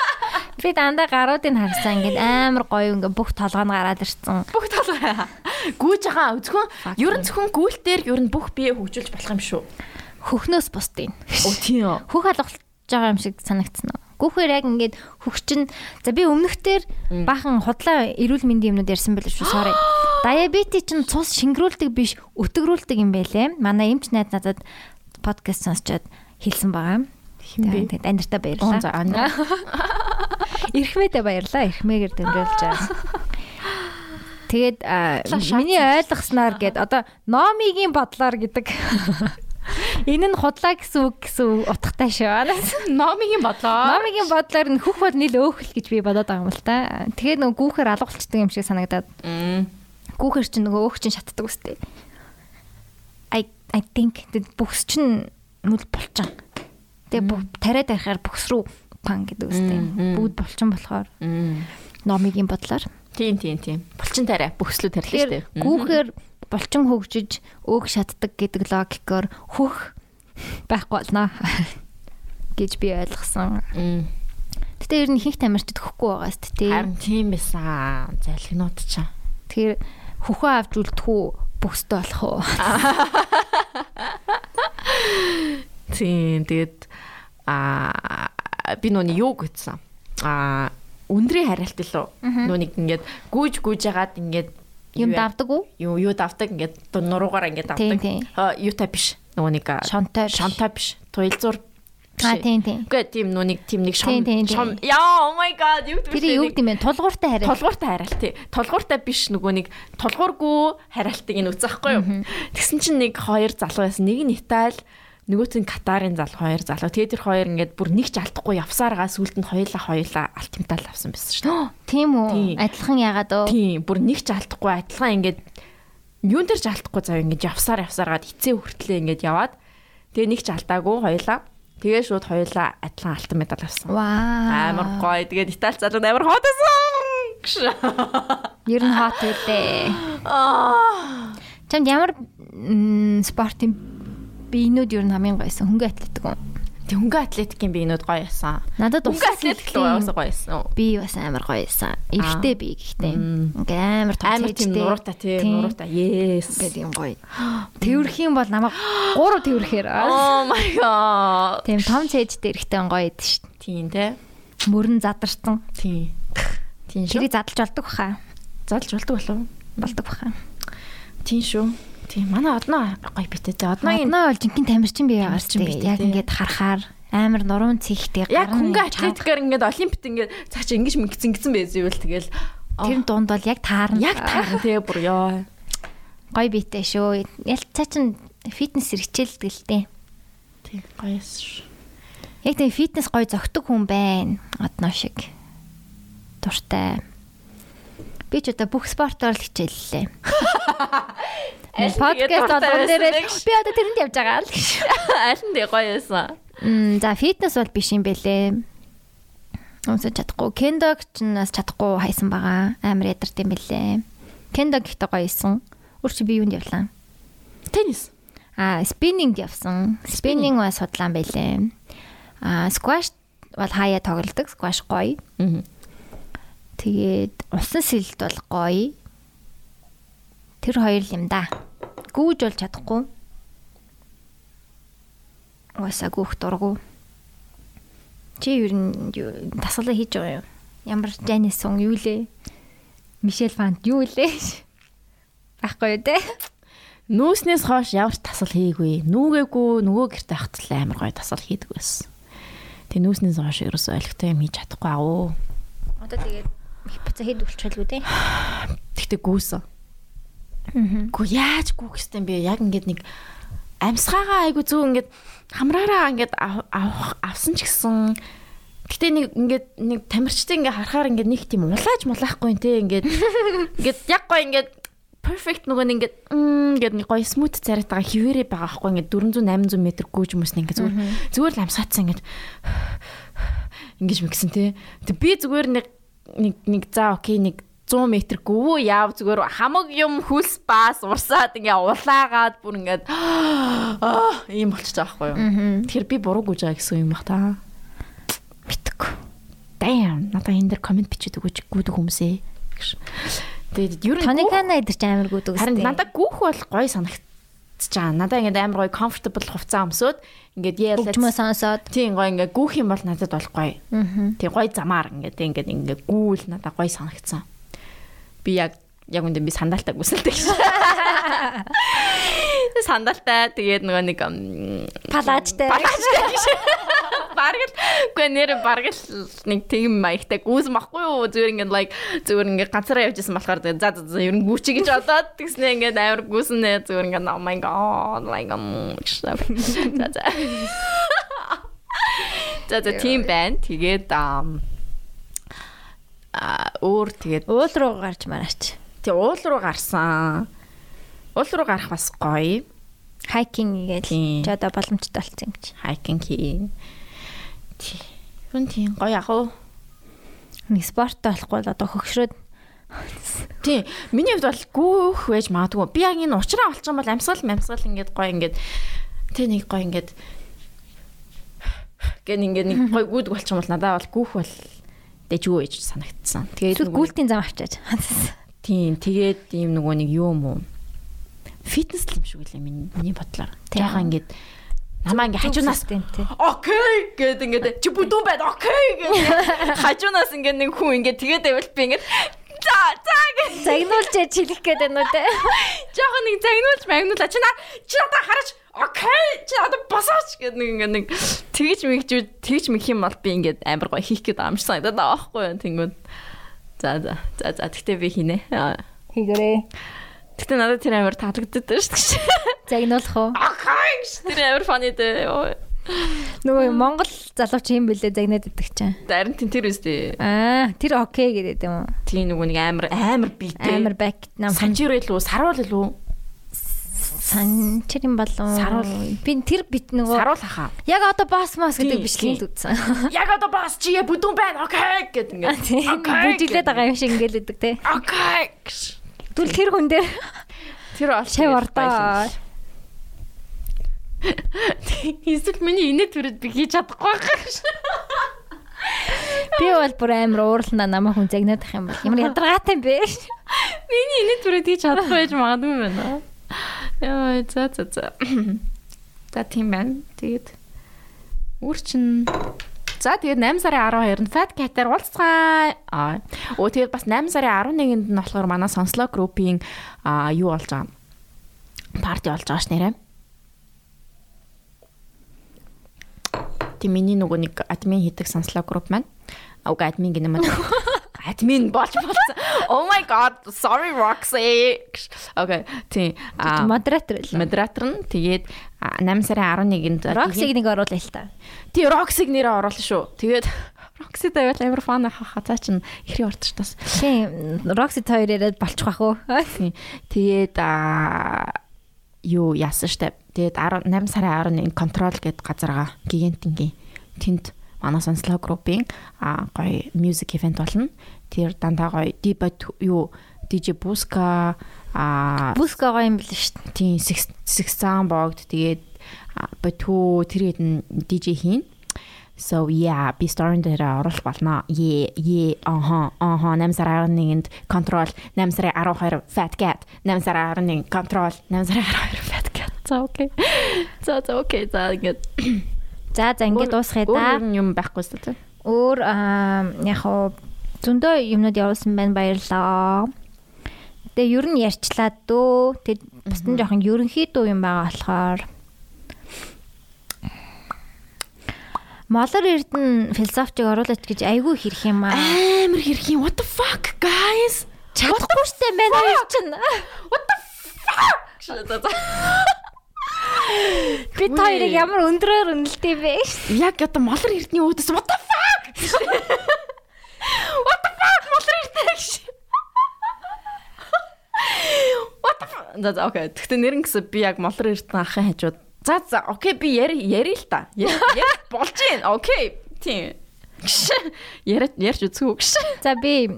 би дандаа гаруудыг харсан ингээд амар гоё ингээд бүх толгой нь гараад ирсэн. Бүх толгой. Гүүж байгаа зөвхөн ер нь зөвхөн гүйлтээр ер нь бүх бие хөгжүүлж болох юм шүү. Хөхнөөс бусдын. Оо тийм. Хөх алгуулж байгаа юм шиг санагдсан уу? Гүүхээр яг ингээд хөгчин за би өмнөхдөр бахан худлаа эрүүл мэндийн юмнууд ярьсан байл шүү sorry. Диабети чинь цус шингэрүүлдэг биш өтгөрүүлдэг юм байлээ. Манай эмч найз надад подкаст сонсчод хэлсэн байгаа. Хин бэ? Тэгээд аниртаа Оо баярлаа. за ана. Ирхмээдээ баярлаа. Ирхмээгээр дэмжүүлж байгаа. Тэгээд миний ойлгосноор гээд одоо номигийн бодлоор гэдэг. Энэ нь худлаа гэсэн үг гэсэн утгатай шүү. Номигийн бодлоо. Номигийн бодлоор нь хөх бол нийл өөхөл гэж би бодоод байгаа юм л та. Тэгээд нөгөө гүүхээр алгуулчдаг юм шиг санагдаад гүүхээр чинь нөгөө өөх чинь шатдаг үстэй. I I think бүхс чинь нүл булчин. Тэгээ бүх тариад байхаар бүхс рүү пан гэдэг үстэй. Бүгд булчин болохоор номигийн бодлоор. Тийм тийм тийм. Булчин тарай. Бөхслүү дээ. Тэгэхээр гүүхээр булчин хөгжиж өөх шатдаг гэдэг логикоор хөх байхгүй болно гэж би ойлгосон. Гэтэ ер нь ихэнх тамирчид хөхгүй байгаа шүү дээ. Харин тийм байсан. Залхинууд чаа. Тэгэхээр хөхөө авч үлдэх үү бүхстэй болох уу? Тийм тэгээд а би нүуний юу гэсэн. А өндрийн хариалт лөө. Нөө нэг ингээд гүйж гүйж ягаад ингээд Юм давдаг уу? Юу юу давдаг ингээд нуруугаар ингээд давдаг. юутай биш. Нөгөө нэг а, Шонтой. Шонтой биш. Туйлзуур. Аа тийм тийм. Үгүй тийм нэг тийм нэг шом шом яа oh my god юу гэдэг Тэр юу гэдэг юм бэ? Тулгууртай хараа. Толгууртай хараалт тий. Толгууртай биш нөгөө нэг толгуургүй хараалтыг нь үзэхгүй юу. Тэгсэн чинь нэг хоёр залуу байсан. Нэг нь Итали, нөгөөт нь Катарын залуу хоёр залуу. Тэгээд тэр хоёр ингээд бүр нэг ч алдахгүй явсараа сүлд нь хоёулаа хоёулаа алтимтал авсан байсан шүү дээ. Тийм үү? Адилхан яагаад оо? Тийм, бүр нэг ч алдахгүй адилхан ингээд юун дээр ч алдахгүй зав ингээд явсаар явсараад эцээ хүртлээ ингээд яваад тэгээ нэг ч алдаагүй хоёулаа. Тэгээ шууд хоёулаа адилхан алтан медаль авсан. Ваа. Амар гоё. Тэгээд Итали залуу амар хот байсан. Ер нь хот үлээ. Аа. Чамд ямар спортын биенүүд ер нь хамгийн гойсон хөнгө атлетик үү? Тэг хөнгө атлетикийн биенүүд гоё байсан. Надад Хөнгө атлетик л гоё гоё байсан. би бас амар гоёсэн. Эвэртэй би гэхдээ. Ингээ амар том Амар тийм тий Тийм. нуруутай. Yes. Ингээ юм гоё. Тэрвэрх юм бол намайг гурав тэрвэрхээр. Oh my god. Тийм том цэжтэй эрэхтэй гоё идэв шүү. Тийм те. Мөрөн задарсан. Тийм. Тийм шүү. Тэрийг задлж болдог баха. Залж болдог болов. Болдог баха. Тийм шүү. Тийм манай одноо гоё битэй. Одноогийн Одноо бол жинхэнэ тамирчин бие битэй, дээ. Яг ингээд харахаар амар нуруунд цэгтэй Яг хөнгө атлетикээр ингээд олимпиад ингээд цаа чи ингэж мэгцэн гисэн байз юу л тэгэл тэр дунд бол яг таарна. яг таарна тэгээ бүр ёо. Гой битэй шүү. Ял цаа чин фитнес хэрэгчээлдэг л дээ. Тэг гоёс шүү. Яг тийм фитнес гой зөгтөг хүн байна. Одноо шиг. Дуртай. Би ч одоо бүх спортоор л хичээллээ. Подкаст болгон дээр би одоо тэрэнд явж байгаа л гэж. Аль нь гоё байсан. Мм за фитнес бол биш юм бэлээ. Унсаж чадахгүй. Кендог ч нас чадахгүй хайсан байгаа. Амар ядарт юм бэлээ. Кендог ихтэй гоё исэн. Өөр чи би юунд явлаа? Теннис. Аа, спиннинг явсан. Спиннинг бас судлаан байлээ. Аа, скваш бол хаяа тоглодог. Скваш гоё. Аа. Тэгээд усан сэлд бол гоё. Тэр хоёр юм да. Гүүж бол чадахгүй. Уусаа гүүх дургу. Чи юу н тасгалаа хийж байгаа юу? Ямар Жанис сон юу лээ? Мишель Фант юу лээ? Байхгүй юу те? Нүүснээс хойш ямар ч тасал хийгүй. Нүүгээгүй нөгөө гэрте ахтал амар гоё тасал хийдэг байсан. Тэг нүүснээс хойш ерөөсөө ойлгохтой юм хийж чадахгүй аа. Одоо тэгээд хипоца хэд үү те? Тэгтээ гүүсэн. Аа. Гүү яаж хэвтэй юм бэ? Яг ингээд нэг амьсгаагаа айгу зүг ингээд хамраараа ингээд авах авсан ч гэсэн Гэтэ нэг ингээд нэг тамирчтай ингээ харахаар ингээд нэг тийм улааж мулаахгүй те ингээд ингээд яг гоё ингээд perfect нөгөө нэг ингээд ингээд нэг гоё смут царайт байгаа хിവэрэ байгаа байхгүй ингээд 400 800 м гүйж хүмүүс нэг ингээд зүгээр зүгээр л амсгаацсан ингээд ингэж мэгсэн те. Тэг би зүгээр нэг нэг нэг за окей нэг 100 м гүвөө яав зүгээр хамаг юм хүлс баас урсаад ингээ улаагаад бүр ингээд аа ийм болчих жоохгүй юу. Тэгэхээр би буруу гүйж байгаа гэсэн юм бах та. Битггүй. Damn надаа энэ дэр комент бичээд өгөөч гүйдэг хүмүүсээ. Тэгээд ер нь Тоникана идэр ч амар гүдэг Харин надад гүүх бол гоё санагдчихж байгаа. Надад ингээд амар гоё comfortable хувцас өмсөд ингээд яалаа. Хөгжмөө сонсоод Тийм гоё ингээд гүүх юм бол надад бол гоё. Аа. Тийм гоё замаар ингээд ингээд ингээд гүүл надад гоё санагдсан. Би яг яг үндэ би сандалтай гүйсэлдэг шээ. Сандалтай тэгээд нөгөө нэг палажтай. Палажтай гэж. Бараг л үгүй нэр бараг л нэг тийм маягтай гүйс махгүй юу зүгээр ингээд like зүгээр ингээд ганцаараа явжсэн болохоор за за за ер нь гүйчи гэж бодоод тэгснэ ингээд амар гүйснэ зүгээр ингээд oh my god like за за За за тийм байна. Тэгээд аа өөр тэгээд уул руу гарч мараач. Тэг уул руу гарсан. Уул руу гарах бас гоё. Хайкинг Тийм. гээл ч одоо боломжтой болсон юм чи. Хайкинг хийн. Тий. Хүн тийм гоё яг уу. Нэг спорттой болохгүй л одоо хөгшрөөд Тий. Миний хувьд бол гүүх байж магадгүй. Би яг энэ уучраа олчих юм бол амьсгал амьсгал ингээд гоё ингээд тий нэг гоё ингээд гэн ингээд нэг гоё гүйдэг болчих юм бол надад бол гүүх бол дэжгүй гэж санагдсан. Тэгээд гүйлтийн зам авчаач. Тийм, тэгээд ийм нөгөө нэг юу юм уу? Фитнес л юм шиг үлээ миний бодлоор. Яга ингээд намаа ингээд хажуунаас окей! гэдэг ингээд чи бүдүүн байд окей! гэдэг хажуунаас ингээд нэг хүн ингээд тэгээд байвал би ингээд за за! гэж Загнуулж чилэх гээд байна уу те. жоохон нэг загнуулж магнуулаа. Чи наа чи надаа хараач окей! чи надаа босооч гэдэг нэг ингээд нэг тэгж мэгж тэгж мэх юм бол би ингээд амар гоё хийх гээд санагдаад байгаа байхгүй юу тэнгүүд за за за за тэгтээ би хийнэ. Хийгэрээ. Гэтэ надад тэр амар таалагддаг шүү дээ. Загнуулах уу? Окей тэр амар фаны дээ. Нөгөө Монгол залууч юм бэлээ загнаад идэх чинь. Харин тэн тэр үстэй. Аа, тэр окей гэдэг юм уу? Тийм нөгөө нэг амар амар биетэй. Амар бак нам санжир байлуу, саруул илүү. санчир юм болов. Саруул. Би тэр бит нөгөө Саруул хахаа. яг одоо бас мас гэдэг Тийм, бичлэгийг тийм. үзсэн. Яг одоо бас чи бүдүүн байна. Окей гэд ингээд. Бүжиглээд байгаа юм шиг ингээл өгдөг те. Окей. Түл тэр хүн дээр Тэр бол шав ордоо. Эсвэл миний инээ төрөд би хийж чадахгүй байх. Би бол бүр амар уурлана намайг хүн загнаад ах юм бол ямар ядаргаатай юм бэ? Миний инээ төрөд хийж чадахгүй байж магадгүй юм байна. Яа, за за за. За тийм байна. Тэгээд өөр чин За тэгээд 8 сарын 12-нд Fat Cat-аар уулзцаа. Аа. Өө тэгээд бас 8 сарын 11-нд нь болохоор манай сонслоо группийн аа юу болж байгаа. Парти болж байгаа ш нэрэ. тийм миний нөгөө нэг админ хийдэг сонслоо групп маань. Уг админ гэнэ маань. Админ болж болсон. Oh my god, sorry Roxy. Okay. Тийм. А Модератор л. модератор нь тэгээд 8 сарын 11-нд Роксиг нэг оруулаа л та. Тий, Roxy-г нэрээ оруулсан шүү. Тэгээд Roxy тавиал амар фан хаа цаа чин ихрийн ордч тас. Тийм. Рокси хоёр яриад болчих واخ уу. Тий. Тэгээд а юу яасан штэ. Тэгээд 8 сарын 11 контрол гэдэг газар байгаа. Гигантингийн тэнд манай сонслоо группийн а гоё music event болно. Тэр дандаа гоё дибат юу DJ Буска а Бүсга гоё юм бэл шүү дээ. тийм сэгсан богд тэгээд битүү тэр хэдэн DJ хийн. So yeah, би story дээр оруулах болно. Е е аха аха 8 сарын 11-нд control 8 сарын 12 fat cat 8 сарын 11 control 8 сарын 12 fat cat. За окей. За за окей. За ингээд За за ингээд дуусгая да. Өөр юм байхгүй шүү дээ. Өөр аа яг хоо зөндөө юмнууд явуулсан байна баярлаа. Тэгээ ер нь ярьчлаа дөө. Тэгээ бас нь жоохон ерөнхий дуу юм байгаа болохоор Молор Эрдэн философиг оруулаач гэж айгүй хэрэг юм аа. Амар хэрэг юм. What the fuck guys? Чадахгүй штэ байна хоёр чинь. What the fuck? Би хоёрыг ямар өндрөөр үнэлдэв бэ? Яг одоо молор эрдний үүдээс what the fuck? What the fuck молор эрдээ гэж. What the? За за окей. Тэгтээ нэрэн гэсэн би яг молор эрдэн ахын хажууд. За за окей би яри яри л та. Яри болж гин. Окей. Тийм. Яриа ярьж үзгүй гэж. За би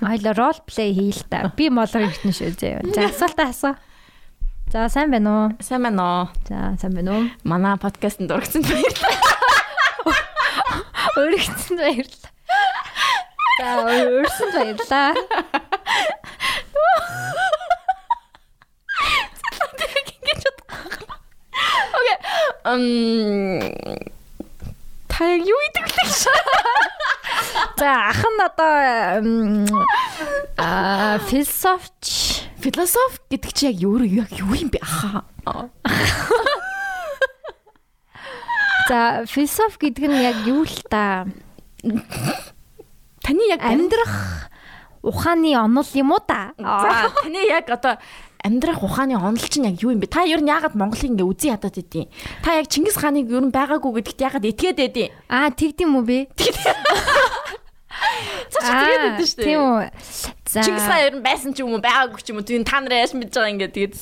хоёлоо рол плей хийл та. Би молор эртэн шүү зөө. За асуултаа асуу. За сайн байна уу? Сайн байна уу? За сайн байна уу? Манай подкастт дургцсан баярлалаа. Өргөцсөн баярлалаа. За өрсөн баярлалаа. Окей. Эм та яг юу идэг лээ? За ах нь одоо аа философч Философ гэдэг чи яг юу яг юу юм бэ? Аха. За философ гэдэг нь яг юу л та? Таны яг амьдрах ухааны онол юм уу та? За таны яг одоо амьдрах ухааны онол чинь яг юу юм бэ? Та ер нь яагаад Монголыг ингээ үзий ядаад идэв? Та яг Чингис хааныг ер нь байгаагүй гэдэгт яагаад итгээд байдیں۔ Аа тэгдэм үү бэ? Цааш тэгээд байдэн шүү дээ. Тийм үү. За Чингис хаан ер нь байсан ч юм уу байгаагүй ч юм уу тийм та нараа яаш мэдж байгаа ингээ тэгээд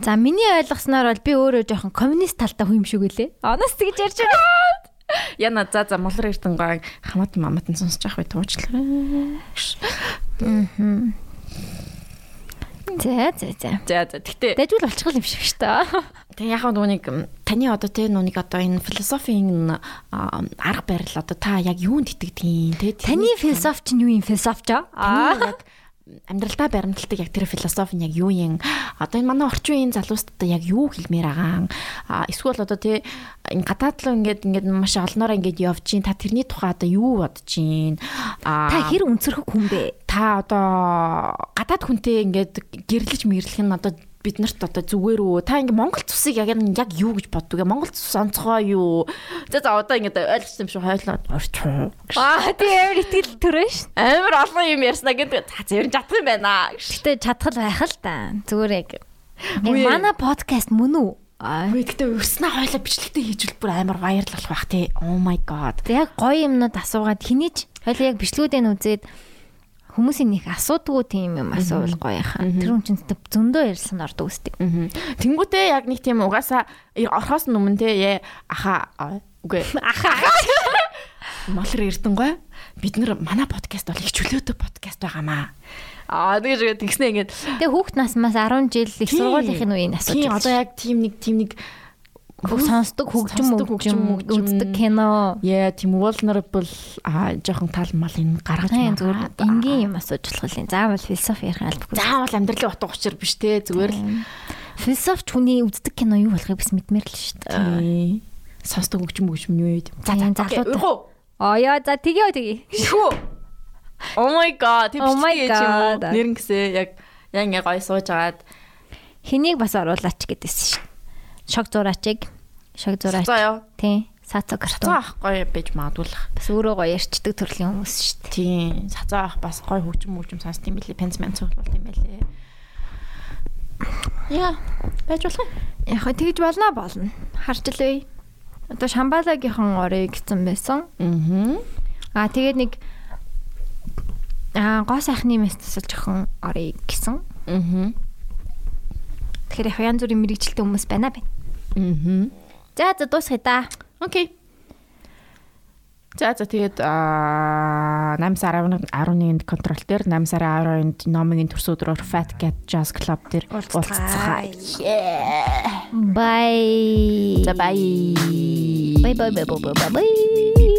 За миний ойлгосноор бол би өөрөө жоохон коммунист талтай хүн юм шиг үлээ. Оноос тэгж ярьж байгаа. Яна за за молор эрдэн гоо хамаат мамаат нь сонсож явах бай туучлаа. За за за. За за тэгтээ Дэжүүл болчихгол юм шиг шүү дээ. тэг яг нэг таны одоо те нүг одоо энэ философийн арга барил одоо та яг юунд итгэдэг те Таны философи чинь юу юм философч аа? Яг амьдралдаа баримталдаг яг тэр философи нь яг юу юм? Одоо энэ манай орчин үеийн залуустад яг юу хэлмээр байгаа эсвэл одоо тий энэ гадаад руу ингээд ингээд маш олноороо ингээд явж чинь та тэрний тухай одоо юу бодож чинь Та хэр өнцөрхөг хүн бэ? та одоо гадаад хүнтэй ингээд гэрлэж мэрлэх нь одоо бид нарт одоо зүгээр үү та ингээ Монгол цусыг яг яг юу гэж боддог вэ Монгол цус онцгой юу за за одоо ингээд ойлгосон юм шиг хойлоо Аа тийм итгэл төрөө ш. амар олон юм ярьснаа гэдэг за зөв чадах юм байна Гэтэ чадхал байх л та. Зүгээр яг. Манай подкаст мөн үү? Аа. Гэхдээ өрснөө хойлоо бичлэгтэй хийж бүр амар болох бах тий oh my god Яг гоё юмнууд асуугаад хинийч хоёул яг бичлгүүдээ нь үзээд хүмүүсийн нэг асуудгүй тийм юм асуувал гоё яхаа. Тэр хүн чинь зөндөө ярьсан ордог үстэй. Тэнгүүтээ яг нэг тийм угаасаа орхоос өмнө те аха үгүй. Аха молор эрдэнгой бид нар манай подкаст бол их чөлөөтэй подкаст байгаамаа. Аа тэгэж тэгснэ ингээд. Тэгээ хүүхд насмаас 10 жил их сургуулийн үеийн асууж тийм одоо яг тийм нэг тийм нэг Хөх сонсдог хөгжим хөгжим үздэг кино. яа тийм vulnerable а жоохон тал мал энэ гаргаж магаад. зүгээр энгийн юм асууж болох юм. Заавал философи ярих албагүй. заавал амьдралын утга учир биш те зүгээр л Философч хүний үздэг кино юу болохыг бас мэдмээр л шүү дээ. сонсдог хөгжим хөгжим юу юм. За за залуу. Аа яа за тгийо тгий. Шүү. Oh my god. My бичлэг юм уу? God. Нэр ингэсээ яг яг ингээ гой сууж агаад Хэнийг бас оруулаач гэдээсэн шүү шог зураачиг шог зураач. Тийм. Сацаа гартуу. Сацаа ахгүй байж магадгүй л. Бас өөрөө гоё ярьчдаг төрлийн хүмүүс шүү дээ. Тийм. Сацаа ах бас гоё хөгжим мөгжим сонс тийм билээ. Пенс мэн цуглуул тийм байлээ. Яа, байж болох юм. Яг хөө тэгж болно болно. Харж л бай. Одоо Шамбалагийнхан орыг гэсэн байсан. Аа. Аа тэгээд нэг аа гоо сайхны мэсэл жоохон орыг гэсэн. Аа. Тэгэхээр яг янз бүрийн мэрэгчлээ хүмүүс байна байна. Аа. За за дуусгая та. Окей. За за тэгээд аа 8 сарын 11-нд контрол дээр 8 сарын 12-нд номигийн төрс өдрөөр Fat Cat Jazz Club дээр уулзцаа. Bye. За bye. Bye bye bye bye bye.